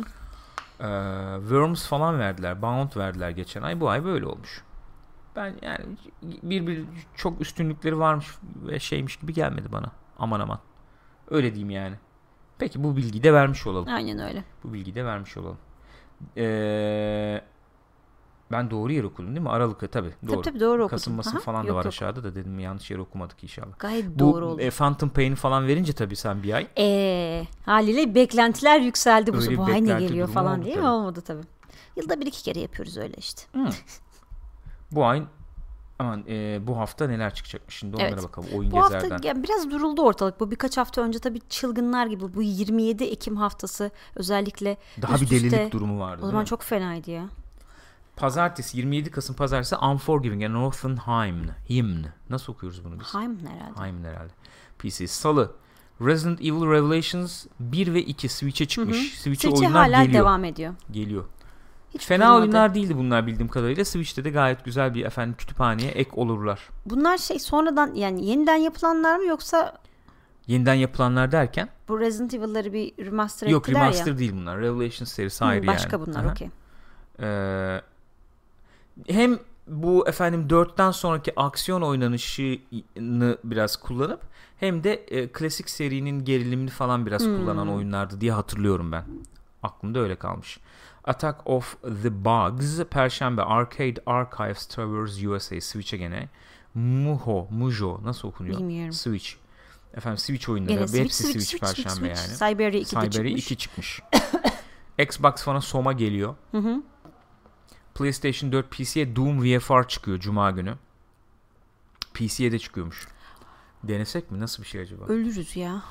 Ee, Worms falan verdiler. Bound verdiler geçen ay. Bu ay böyle olmuş. Ben yani bir bir çok üstünlükleri varmış ve şeymiş gibi gelmedi bana. Aman aman. Öyle diyeyim yani. Peki bu bilgiyi de vermiş olalım. Aynen öyle. Bu bilgiyi de vermiş olalım. Ee, ben doğru yer okudum değil mi? Aralık'ı tabii. Doğru. Tabii tabii doğru okudun. Kasım masım Aha, falan da yok, var yok. aşağıda da dedim yanlış yere okumadık inşallah. Gayet Bu doğru oldu. e, Phantom Pain falan verince tabii sen bir ay. Ee, haliyle beklentiler yükseldi bu. Öyle Bu ay ne geliyor falan diye mi? Olmadı tabii. Yılda bir iki kere yapıyoruz öyle işte. Bu ay aman e, bu hafta neler çıkacakmış şimdi onlara Evet. bakalım. Oyun Bu gezerden. hafta ya biraz duruldu ortalık. Bu birkaç hafta önce tabii çılgınlar gibi bu 27 Ekim haftası özellikle Daha üst bir delilik üste- durumu vardı. O zaman çok fenaydı ya. Pazartesi 27 Kasım Pazartesi Unforgiving and Northern Hymn. Hymn. Nasıl okuyoruz bunu biz? Haim herhalde. Hymn herhalde. PC. Salı Resident Evil Revelations 1 ve 2 Switch'e çıkmış. Switch'e Switch'e oyunlar hala geliyor. devam ediyor. Geliyor. Hiç Fena durmadı. oyunlar değildi bunlar bildiğim kadarıyla. Switch'te de gayet güzel bir efendim kütüphaneye ek olurlar. Bunlar şey sonradan yani yeniden yapılanlar mı yoksa Yeniden yapılanlar derken bu Resident Evil'ları bir remaster yok ettiler remaster ya. değil bunlar. Revelations serisi Hı, ayrı başka yani. bunlar Aha. okey. Ee, hem bu efendim 4'ten sonraki aksiyon oynanışını biraz kullanıp hem de e, klasik serinin gerilimini falan biraz Hmm. kullanan oyunlardı diye hatırlıyorum ben. Aklımda öyle kalmış. Attack of the Bugs Perşembe Arcade Archives Travers USA Switch'e gene Muho Mujo nasıl okunuyor? Bilmiyorum. Switch. Efendim Switch oyunları. Gene Switch, Hepsi Switch, Switch, Perşembe Switch. yani. Siberia 2 de Siberia çıkmış. 2 çıkmış. Xbox falan Soma geliyor. Hı hı. PlayStation 4 PC'ye Doom VFR çıkıyor Cuma günü. PC'ye de çıkıyormuş. Denesek mi? Nasıl bir şey acaba? Ölürüz ya.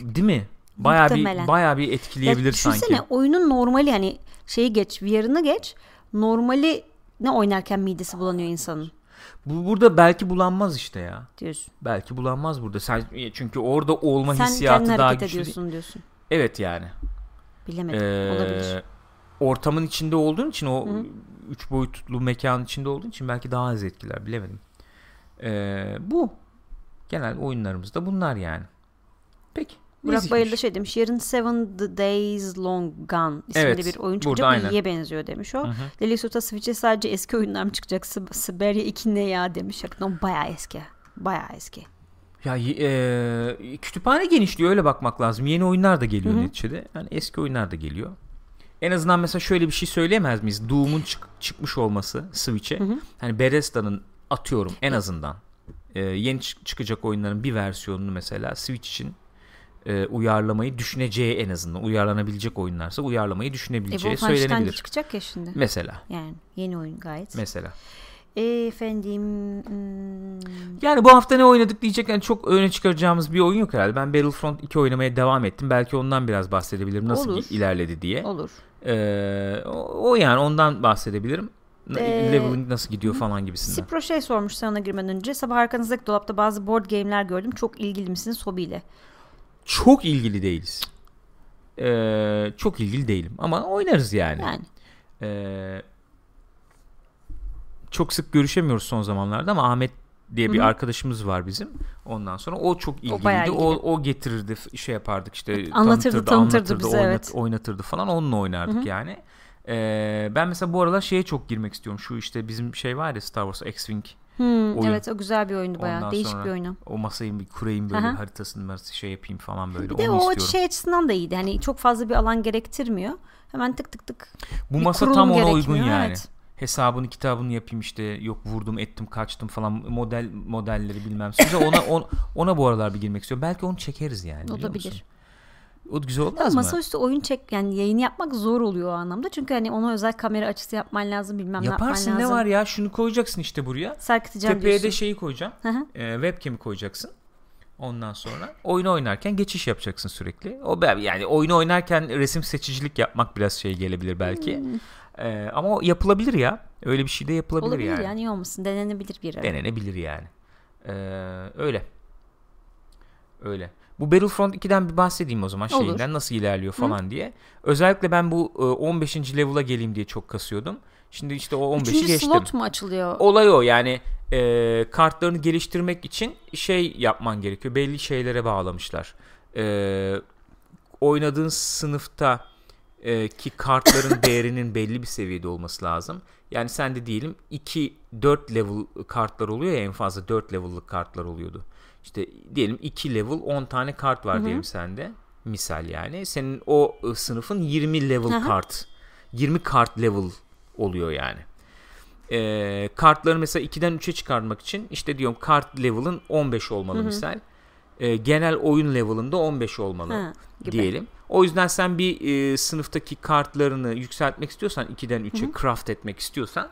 Değil mi? Bayağı Muhtemelen. bir bayağı bir etkileyebilir Ya düşünsene, sanki. oyunun normali hani şeyi geç VR'ını geç normali ne oynarken midesi bulanıyor insanın Bu burada belki bulanmaz işte ya. diyorsun. Belki bulanmaz burada. Sen çünkü orada olma Sen hissiyatı daha güçlü. değil. ediyorsun diyorsun. Evet yani. Bilemedim. Ee, Olabilir. Ortamın içinde olduğun için o üç boyutlu mekanın içinde olduğun için belki daha az etkiler bilemedim. Ee, bu genel oyunlarımızda bunlar yani. Peki. Burak. Bayır'da şey demiş. Yarın Seven the Days Long Gone isimli Evet, bir oyun burada çıkacak. aynen. İyiye benziyor demiş o. Delisota Switch'e sadece eski oyunlar mı çıkacak? Sib- Siberia 2 ne ya demiş. Hakikaten bayağı eski. Bayağı eski. Ya e, kütüphane genişliyor öyle bakmak lazım. Yeni oyunlar da geliyor neticede. Yani eski oyunlar da geliyor. En azından mesela şöyle bir şey söyleyemez miyiz? Doom'un çık- çıkmış olması Switch'e. Hani Bethesda'nın atıyorum en azından e, yeni çık- çıkacak oyunların bir versiyonunu mesela Switch için e, uyarlamayı düşüneceği en azından uyarlanabilecek oyunlarsa uyarlamayı E, düşünebileceği de söylenebilir. çıkacak ya şimdi. Mesela. Yani yeni oyun gayet. Mesela. Efendim hmm, Yani bu hafta ne oynadık diyecek yani çok öne çıkaracağımız bir oyun yok herhalde. Ben Battlefront 2 oynamaya devam ettim. Belki ondan biraz bahsedebilirim. Nasıl Olur. ilerledi diye. olur. Ee, o, o yani ondan bahsedebilirim. Ee, Leveling nasıl gidiyor falan gibisinden. Sipro şey sormuş sana girmeden önce. Sabah arkanızdaki dolapta bazı board game'ler gördüm. Çok ilgili misiniz hobiyle? Çok ilgili değiliz. Ee, çok ilgili değilim ama oynarız yani. Yani. Ee, çok sık görüşemiyoruz son zamanlarda ama Ahmet diye bir Hı hı. arkadaşımız var bizim. Ondan sonra o çok ilgiliydi. O, ilgili. o getirirdi, f- şey yapardık işte Anlatırdı, tanıtırdı bize, evet. oynatırdı falan. Onunla oynardık yani. Ee, ben mesela bu aralar şeye çok girmek istiyorum. Şu işte bizim şey var ya Star Wars X-Wing. Hmm, Oyun. evet o güzel bir oyundu bayağı. Ondan Değişik bir oyun. O masayı bir kurayım böyle Aha. haritasını şey yapayım falan böyle. Bir de Onu o istiyorum. şey açısından da iyiydi. Hani çok fazla bir alan gerektirmiyor. Hemen tık tık tık. Bu bir masa tam ona uygun yani. evet. Hesabını kitabını yapayım işte yok vurdum ettim kaçtım falan model modelleri bilmem. Size ona on- ona bu aralar bir girmek istiyorum. Belki onu çekeriz yani. Olabilir. O güzel olmaz mı? masaüstü oyun çek yani yayını yapmak zor oluyor o anlamda. Çünkü hani ona özel kamera açısı yapman lazım bilmem Yaparsın ne yapman ne lazım. var ya şunu koyacaksın işte buraya. Sarkıtacağım Tepeye diyorsun. de şeyi koyacaksın. E, webcam'i koyacaksın. Ondan sonra oyunu oynarken geçiş yapacaksın sürekli. O yani oyunu oynarken resim seçicilik yapmak biraz şey gelebilir belki. Hmm. E, ama o yapılabilir ya. Öyle bir şey de yapılabilir Olabilir yani. yani. iyi olmasın denenebilir bir ara. Denenebilir yani. E, öyle. Öyle. Bu Battlefront 2'den bir bahsedeyim o zaman Olur. şeyinden nasıl ilerliyor falan diye. Özellikle ben bu e, 15. level'a geleyim diye çok kasıyordum. Şimdi işte o 15'i Üçüncü geçtim. slot mu açılıyor? Olay o yani e, kartlarını geliştirmek için şey yapman gerekiyor. Belli şeylere bağlamışlar. E, oynadığın sınıfta e, ki kartların değerinin belli bir seviyede olması lazım. Yani sen de diyelim 2 4 level kartlar oluyor ya en fazla 4 level'lık kartlar oluyordu. İşte diyelim 2 level 10 tane kart var diyelim sende. Misal yani. Senin o e, sınıfın 20 level Hı hı. kart 20 kart level oluyor yani. Ee, kartları mesela 2'den 3'e çıkarmak için işte diyorum kart level'ın 15 olmalı misal. Ee, genel oyun level'ında 15 olmalı Ha, gibi. diyelim. O yüzden sen bir e, sınıftaki kartlarını yükseltmek istiyorsan 2'den 3'e craft etmek istiyorsan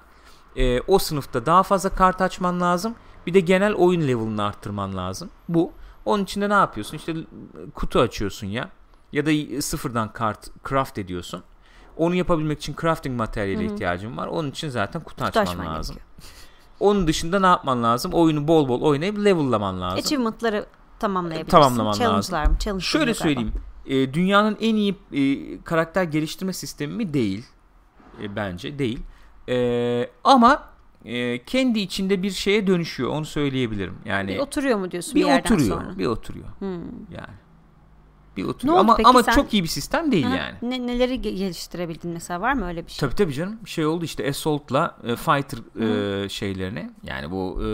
e, o sınıfta daha fazla kart açman lazım. Bir de genel oyun level'ını arttırman lazım. Bu. Onun için de ne yapıyorsun? İşte kutu açıyorsun ya. Ya da sıfırdan kart craft ediyorsun. Onu yapabilmek için crafting materyale ihtiyacın var. Onun için zaten kutu, Kutu açman açman lazım. gerekiyor. Onun dışında ne yapman lazım? Oyunu bol bol oynayıp level'laman lazım. Achievement'ları tamamlayabilirsin. Tamamlaman Challenge'lar mı? Challenge Şöyle söyleyeyim. E, dünyanın en iyi e, karakter geliştirme sistemi mi? Değil. E, bence değil. E, ama e, kendi içinde bir şeye dönüşüyor. Onu söyleyebilirim. Yani Bir oturuyor mu diyorsun bir bir, yerden oturuyor. sonra? Bir oturuyor. Hmm. Yani. Bir oturuyor. ama ama sen- çok iyi bir sistem değil Ha, yani. Ne, neleri ge- geliştirebildin mesela var mı öyle bir şey? Tabii tabii canım. Şey oldu işte Assault'la e, Fighter e, şeylerini yani bu e,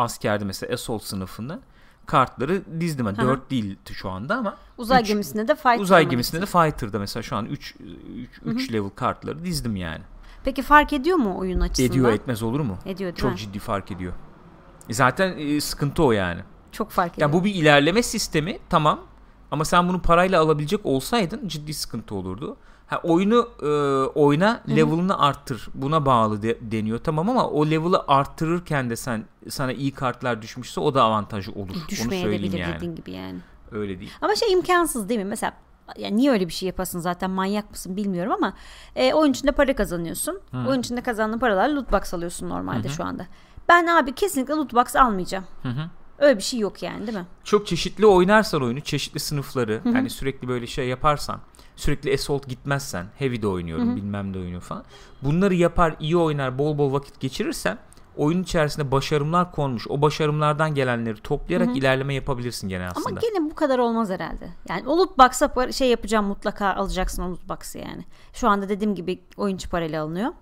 askerde mesela Assault sınıfında kartları dizdim. Hı hı. 4 değil şu anda ama Uzay üç- gemisinde de fight uzay gemisinde de Fighter'da mesela şu an 3 3 level kartları dizdim yani. Peki fark ediyor mu oyun açısından? Ediyor etmez olur mu? Ediyor değil Çok mi? ciddi fark ediyor. E Zaten e, sıkıntı o yani. Çok fark ediyor. Ya bu bir ilerleme sistemi tamam ama sen bunu parayla alabilecek olsaydın ciddi sıkıntı olurdu. Ha, oyunu e, oyna level'ını arttır. Buna bağlı de- deniyor tamam ama o level'ı arttırırken de sen sana iyi kartlar düşmüşse o da avantajı olur. Onu söyleyeyim yani. dediğin gibi yani. Öyle değil. Ama şey imkansız değil mi? Mesela yani niye öyle bir şey yapasın zaten manyak mısın bilmiyorum ama e, oyun içinde para kazanıyorsun. Oyun içinde kazandığın paralar loot box alıyorsun normalde şu anda. Ben abi kesinlikle loot box almayacağım. Öyle bir şey yok yani değil mi? Çok çeşitli oynarsan oyunu, çeşitli sınıfları, yani sürekli böyle şey yaparsan, sürekli assault gitmezsen, heavy de oynuyorum, bilmem de oynuyorum falan. Bunları yapar, iyi oynar, bol bol vakit geçirirsen oyun içerisinde başarımlar konmuş. O başarımlardan gelenleri toplayarak ilerleme yapabilirsin gene aslında. Ama gene bu kadar olmaz herhalde. Yani loot box'a şey yapacağım mutlaka alacaksın loot box'ı yani. Şu anda dediğim gibi oyuncu parayla alınıyor.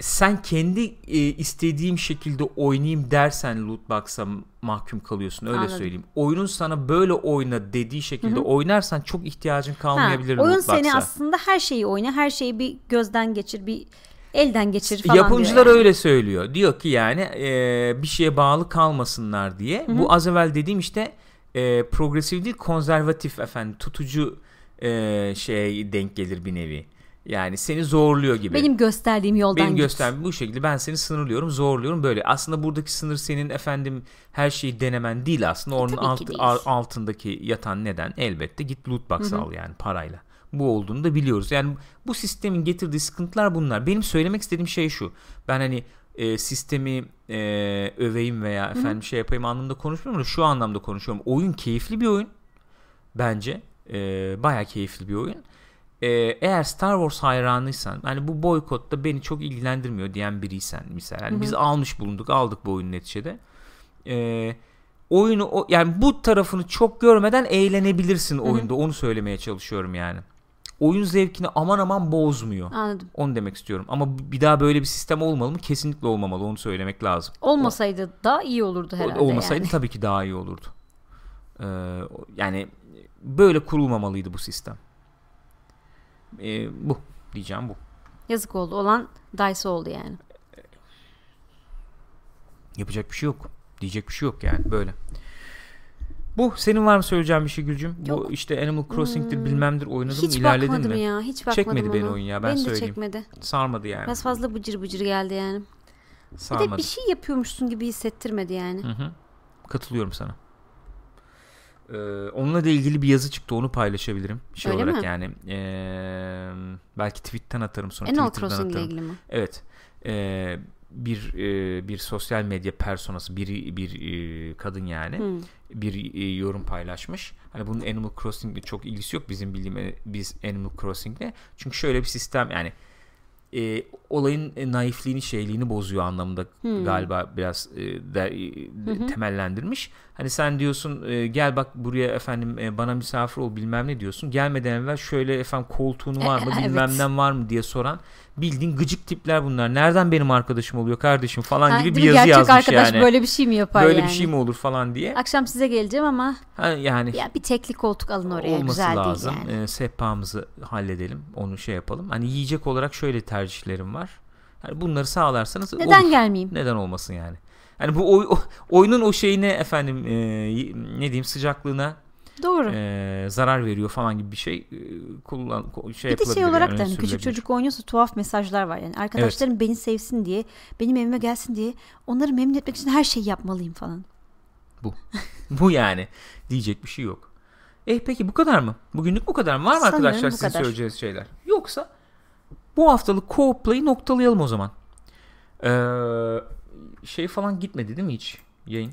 Sen kendi e, istediğim şekilde oynayayım dersen loot box'a mahkum kalıyorsun öyle Anladım. söyleyeyim. Oyunun sana böyle oyna dediği şekilde oynarsan çok ihtiyacın Ha, kalmayabilir oyun loot box'a. seni aslında her şeyi oyna, her şeyi bir gözden geçir, bir elden geçir falan Yapımcılar yani. öyle söylüyor. Diyor ki yani e, bir şeye bağlı kalmasınlar diye. Bu az evvel dediğim işte e, progresif değil konservatif efendim tutucu e, şeye denk gelir bir nevi. Yani seni zorluyor gibi. Benim gösterdiğim yoldan Benim git. gösterdiğim bu şekilde ben seni sınırlıyorum, zorluyorum böyle. Aslında buradaki sınır senin efendim her şeyi denemen değil aslında. Onun E, alt- altındaki yatan neden elbette git loot box al yani parayla. Bu olduğunu da biliyoruz. Yani bu sistemin getirdiği sıkıntılar bunlar. Benim söylemek istediğim şey şu. Ben hani e, sistemi e, öveyim veya efendim şey yapayım anlamda konuşmuyorum da şu anlamda konuşuyorum. Oyun keyifli bir oyun. Bence. E, Baya keyifli bir oyun. E, eğer Star Wars hayranıysan hani bu boykotta beni çok ilgilendirmiyor diyen biriysen misal. Yani biz almış bulunduk aldık bu oyunu neticede. E, oyunu o, yani bu tarafını çok görmeden eğlenebilirsin oyunda. Onu söylemeye çalışıyorum yani. Oyun zevkini aman aman bozmuyor. Anladım. Onu demek istiyorum. Ama bir daha böyle bir sistem olmalı mı? Kesinlikle olmamalı. Onu söylemek lazım. Olmasaydı da iyi olurdu herhalde Olmasaydı yani. tabii ki daha iyi olurdu. Ee, yani böyle kurulmamalıydı bu sistem. Ee, bu diyeceğim bu. Yazık oldu. Olan Dice oldu yani. Yapacak bir şey yok. Diyecek bir şey yok yani böyle. Bu senin var mı söyleyeceğin bir şey Gülcüm? Bu Yok. Hmm. işte Animal Crossing'tir bilmemdir oynadın Hiç mı ilerledin bakmadım mi? ya. Hiç bakmadım Çekmedi beni ona. oyun ya, ben Beni de söyleyeyim. çekmedi. Sarmadı yani. Biraz fazla bıcır bıcır geldi yani. Bir Sarmadı. de bir şey yapıyormuşsun gibi hissettirmedi yani. Hı hı. Katılıyorum sana. Ee, onunla da ilgili bir yazı çıktı onu paylaşabilirim şey Öyle olarak mi? yani ee, belki tweetten atarım sonra Animal Twitter'dan Crossing ile atarım. ilgili mi? Evet Ee, bir ee, bir sosyal medya personası bir bir ee, kadın yani Hmm. bir ee, yorum paylaşmış. Hani bunun Animal Crossing'le çok ilgisi yok bizim bildiğim e, biz Animal Crossing'le. Çünkü şöyle bir sistem yani e, olayın e, naifliğini şeyliğini bozuyor anlamında Hmm. galiba biraz e, de, e, temellendirmiş. Hani sen diyorsun e, gel bak buraya efendim e, bana misafir ol bilmem ne diyorsun. Gelmeden evvel şöyle efendim koltuğun var mı Evet. bilmem ne var mı diye soran bildiğin gıcık tipler bunlar. Nereden benim arkadaşım oluyor kardeşim falan Ha, gibi bir yazı Gerçek yazmış arkadaş yani. böyle bir şey mi yapar Böyle yani? bir şey mi olur falan diye. Akşam size geleceğim ama Ha, yani ya bir tekli koltuk alın oraya olması güzel lazım. değil yani. Ee, sehpamızı halledelim. Onu şey yapalım. Hani yiyecek olarak şöyle tercihlerim var. Hani bunları sağlarsanız Neden olur. gelmeyeyim? Neden olmasın yani? Hani bu oy- oyunun o şeyine efendim e, ne diyeyim sıcaklığına Doğru. e, zarar veriyor falan gibi bir şey e, kullan şey bir de şey olarak yani, da hani küçük çocuk oynuyorsa tuhaf mesajlar var yani. Arkadaşlarım beni sevsin diye, benim evime gelsin diye onları memnun etmek için her şeyi yapmalıyım falan. Bu yani diyecek bir şey yok. Eh peki bu kadar mı? Bugünlük bu kadar mı? Var mı Sanıyorum arkadaşlar bu sizin kadar. söyleyeceğiniz şeyler? Yoksa bu haftalık co-play'i noktalayalım o zaman. Ee, şey falan gitmedi değil mi hiç yayın?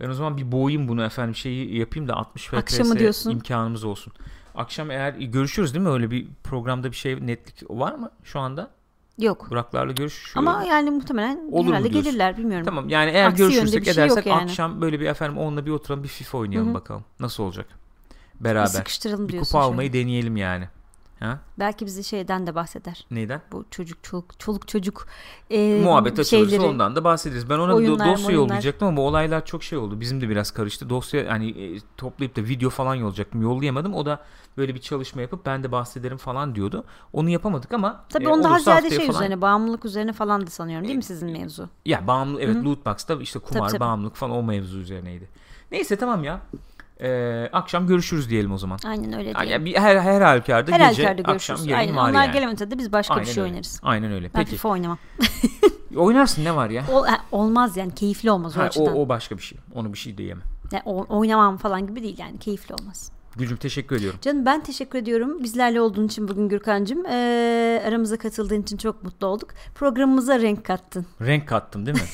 Ben o zaman bir boğayım bunu efendim şeyi yapayım da 60 FPS imkanımız olsun. Akşam eğer görüşürüz değil mi? Öyle bir programda bir şey netlik var mı şu anda? Yok. Buraklarla görüşüyoruz. Ama yani muhtemelen Olur herhalde gelirler bilmiyorum. Tamam yani eğer Aksi görüşürsek bir şey edersek yani. akşam böyle bir efendim onunla bir oturalım bir FIFA oynayalım Hı hı. bakalım. Nasıl olacak? Bir Beraber. sıkıştıralım Bir diyorsun. kupa şöyle. almayı deneyelim yani. Ha? Belki bizi şeyden de bahseder. Neyden? Bu çocuk çoluk çoluk çocuk e, Muhabbet açılırsa şeyleri. ondan da bahsederiz. Ben ona oyunlar, do- dosya oyunlar. yollayacaktım ama olaylar çok şey oldu. Bizim de biraz karıştı. Dosya hani e, toplayıp da video falan yollayacaktım. Yollayamadım. O da böyle bir çalışma yapıp ben de bahsederim falan diyordu. Onu yapamadık ama Tabii e, onda daha ziyade şey falan- üzerine bağımlılık üzerine falan da sanıyorum değil mi sizin mevzu? Ya bağımlı evet loot box'ta işte kumar Tabii, tabii. bağımlılık falan o mevzu üzerineydi. Neyse tamam ya. Ee, akşam görüşürüz diyelim o zaman. Aynen öyle Yani diyelim. bir, her, her halükarda Her gece halükarda akşam görüşürüz. yayın Aynen. var Onlar yani. gelemese de biz başka Aynen bir şey öyle. oynarız. Aynen öyle. Ben Peki. FIFA oynamam. Oynarsın ne var ya? Ol- olmaz yani keyifli olmaz o Ha, o, açıdan. o başka bir şey. Onu bir şey diyemem. Yani o- oynamam falan gibi değil yani keyifli olmaz. Gülcüm teşekkür ediyorum. Canım ben teşekkür ediyorum. Bizlerle olduğun için bugün Gürkan'cığım. Ee, aramıza katıldığın için çok mutlu olduk. Programımıza renk kattın. Renk kattım değil mi?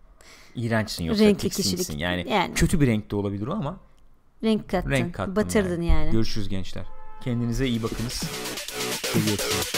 İğrençsin yoksa Renkli tiksinsin. kişilik. Yani, Yani. kötü bir renk de olabilir o ama renk kattın. Renk kattın batırdın yani. yani. Görüşürüz gençler. Kendinize iyi bakınız. Seviyorsunuz.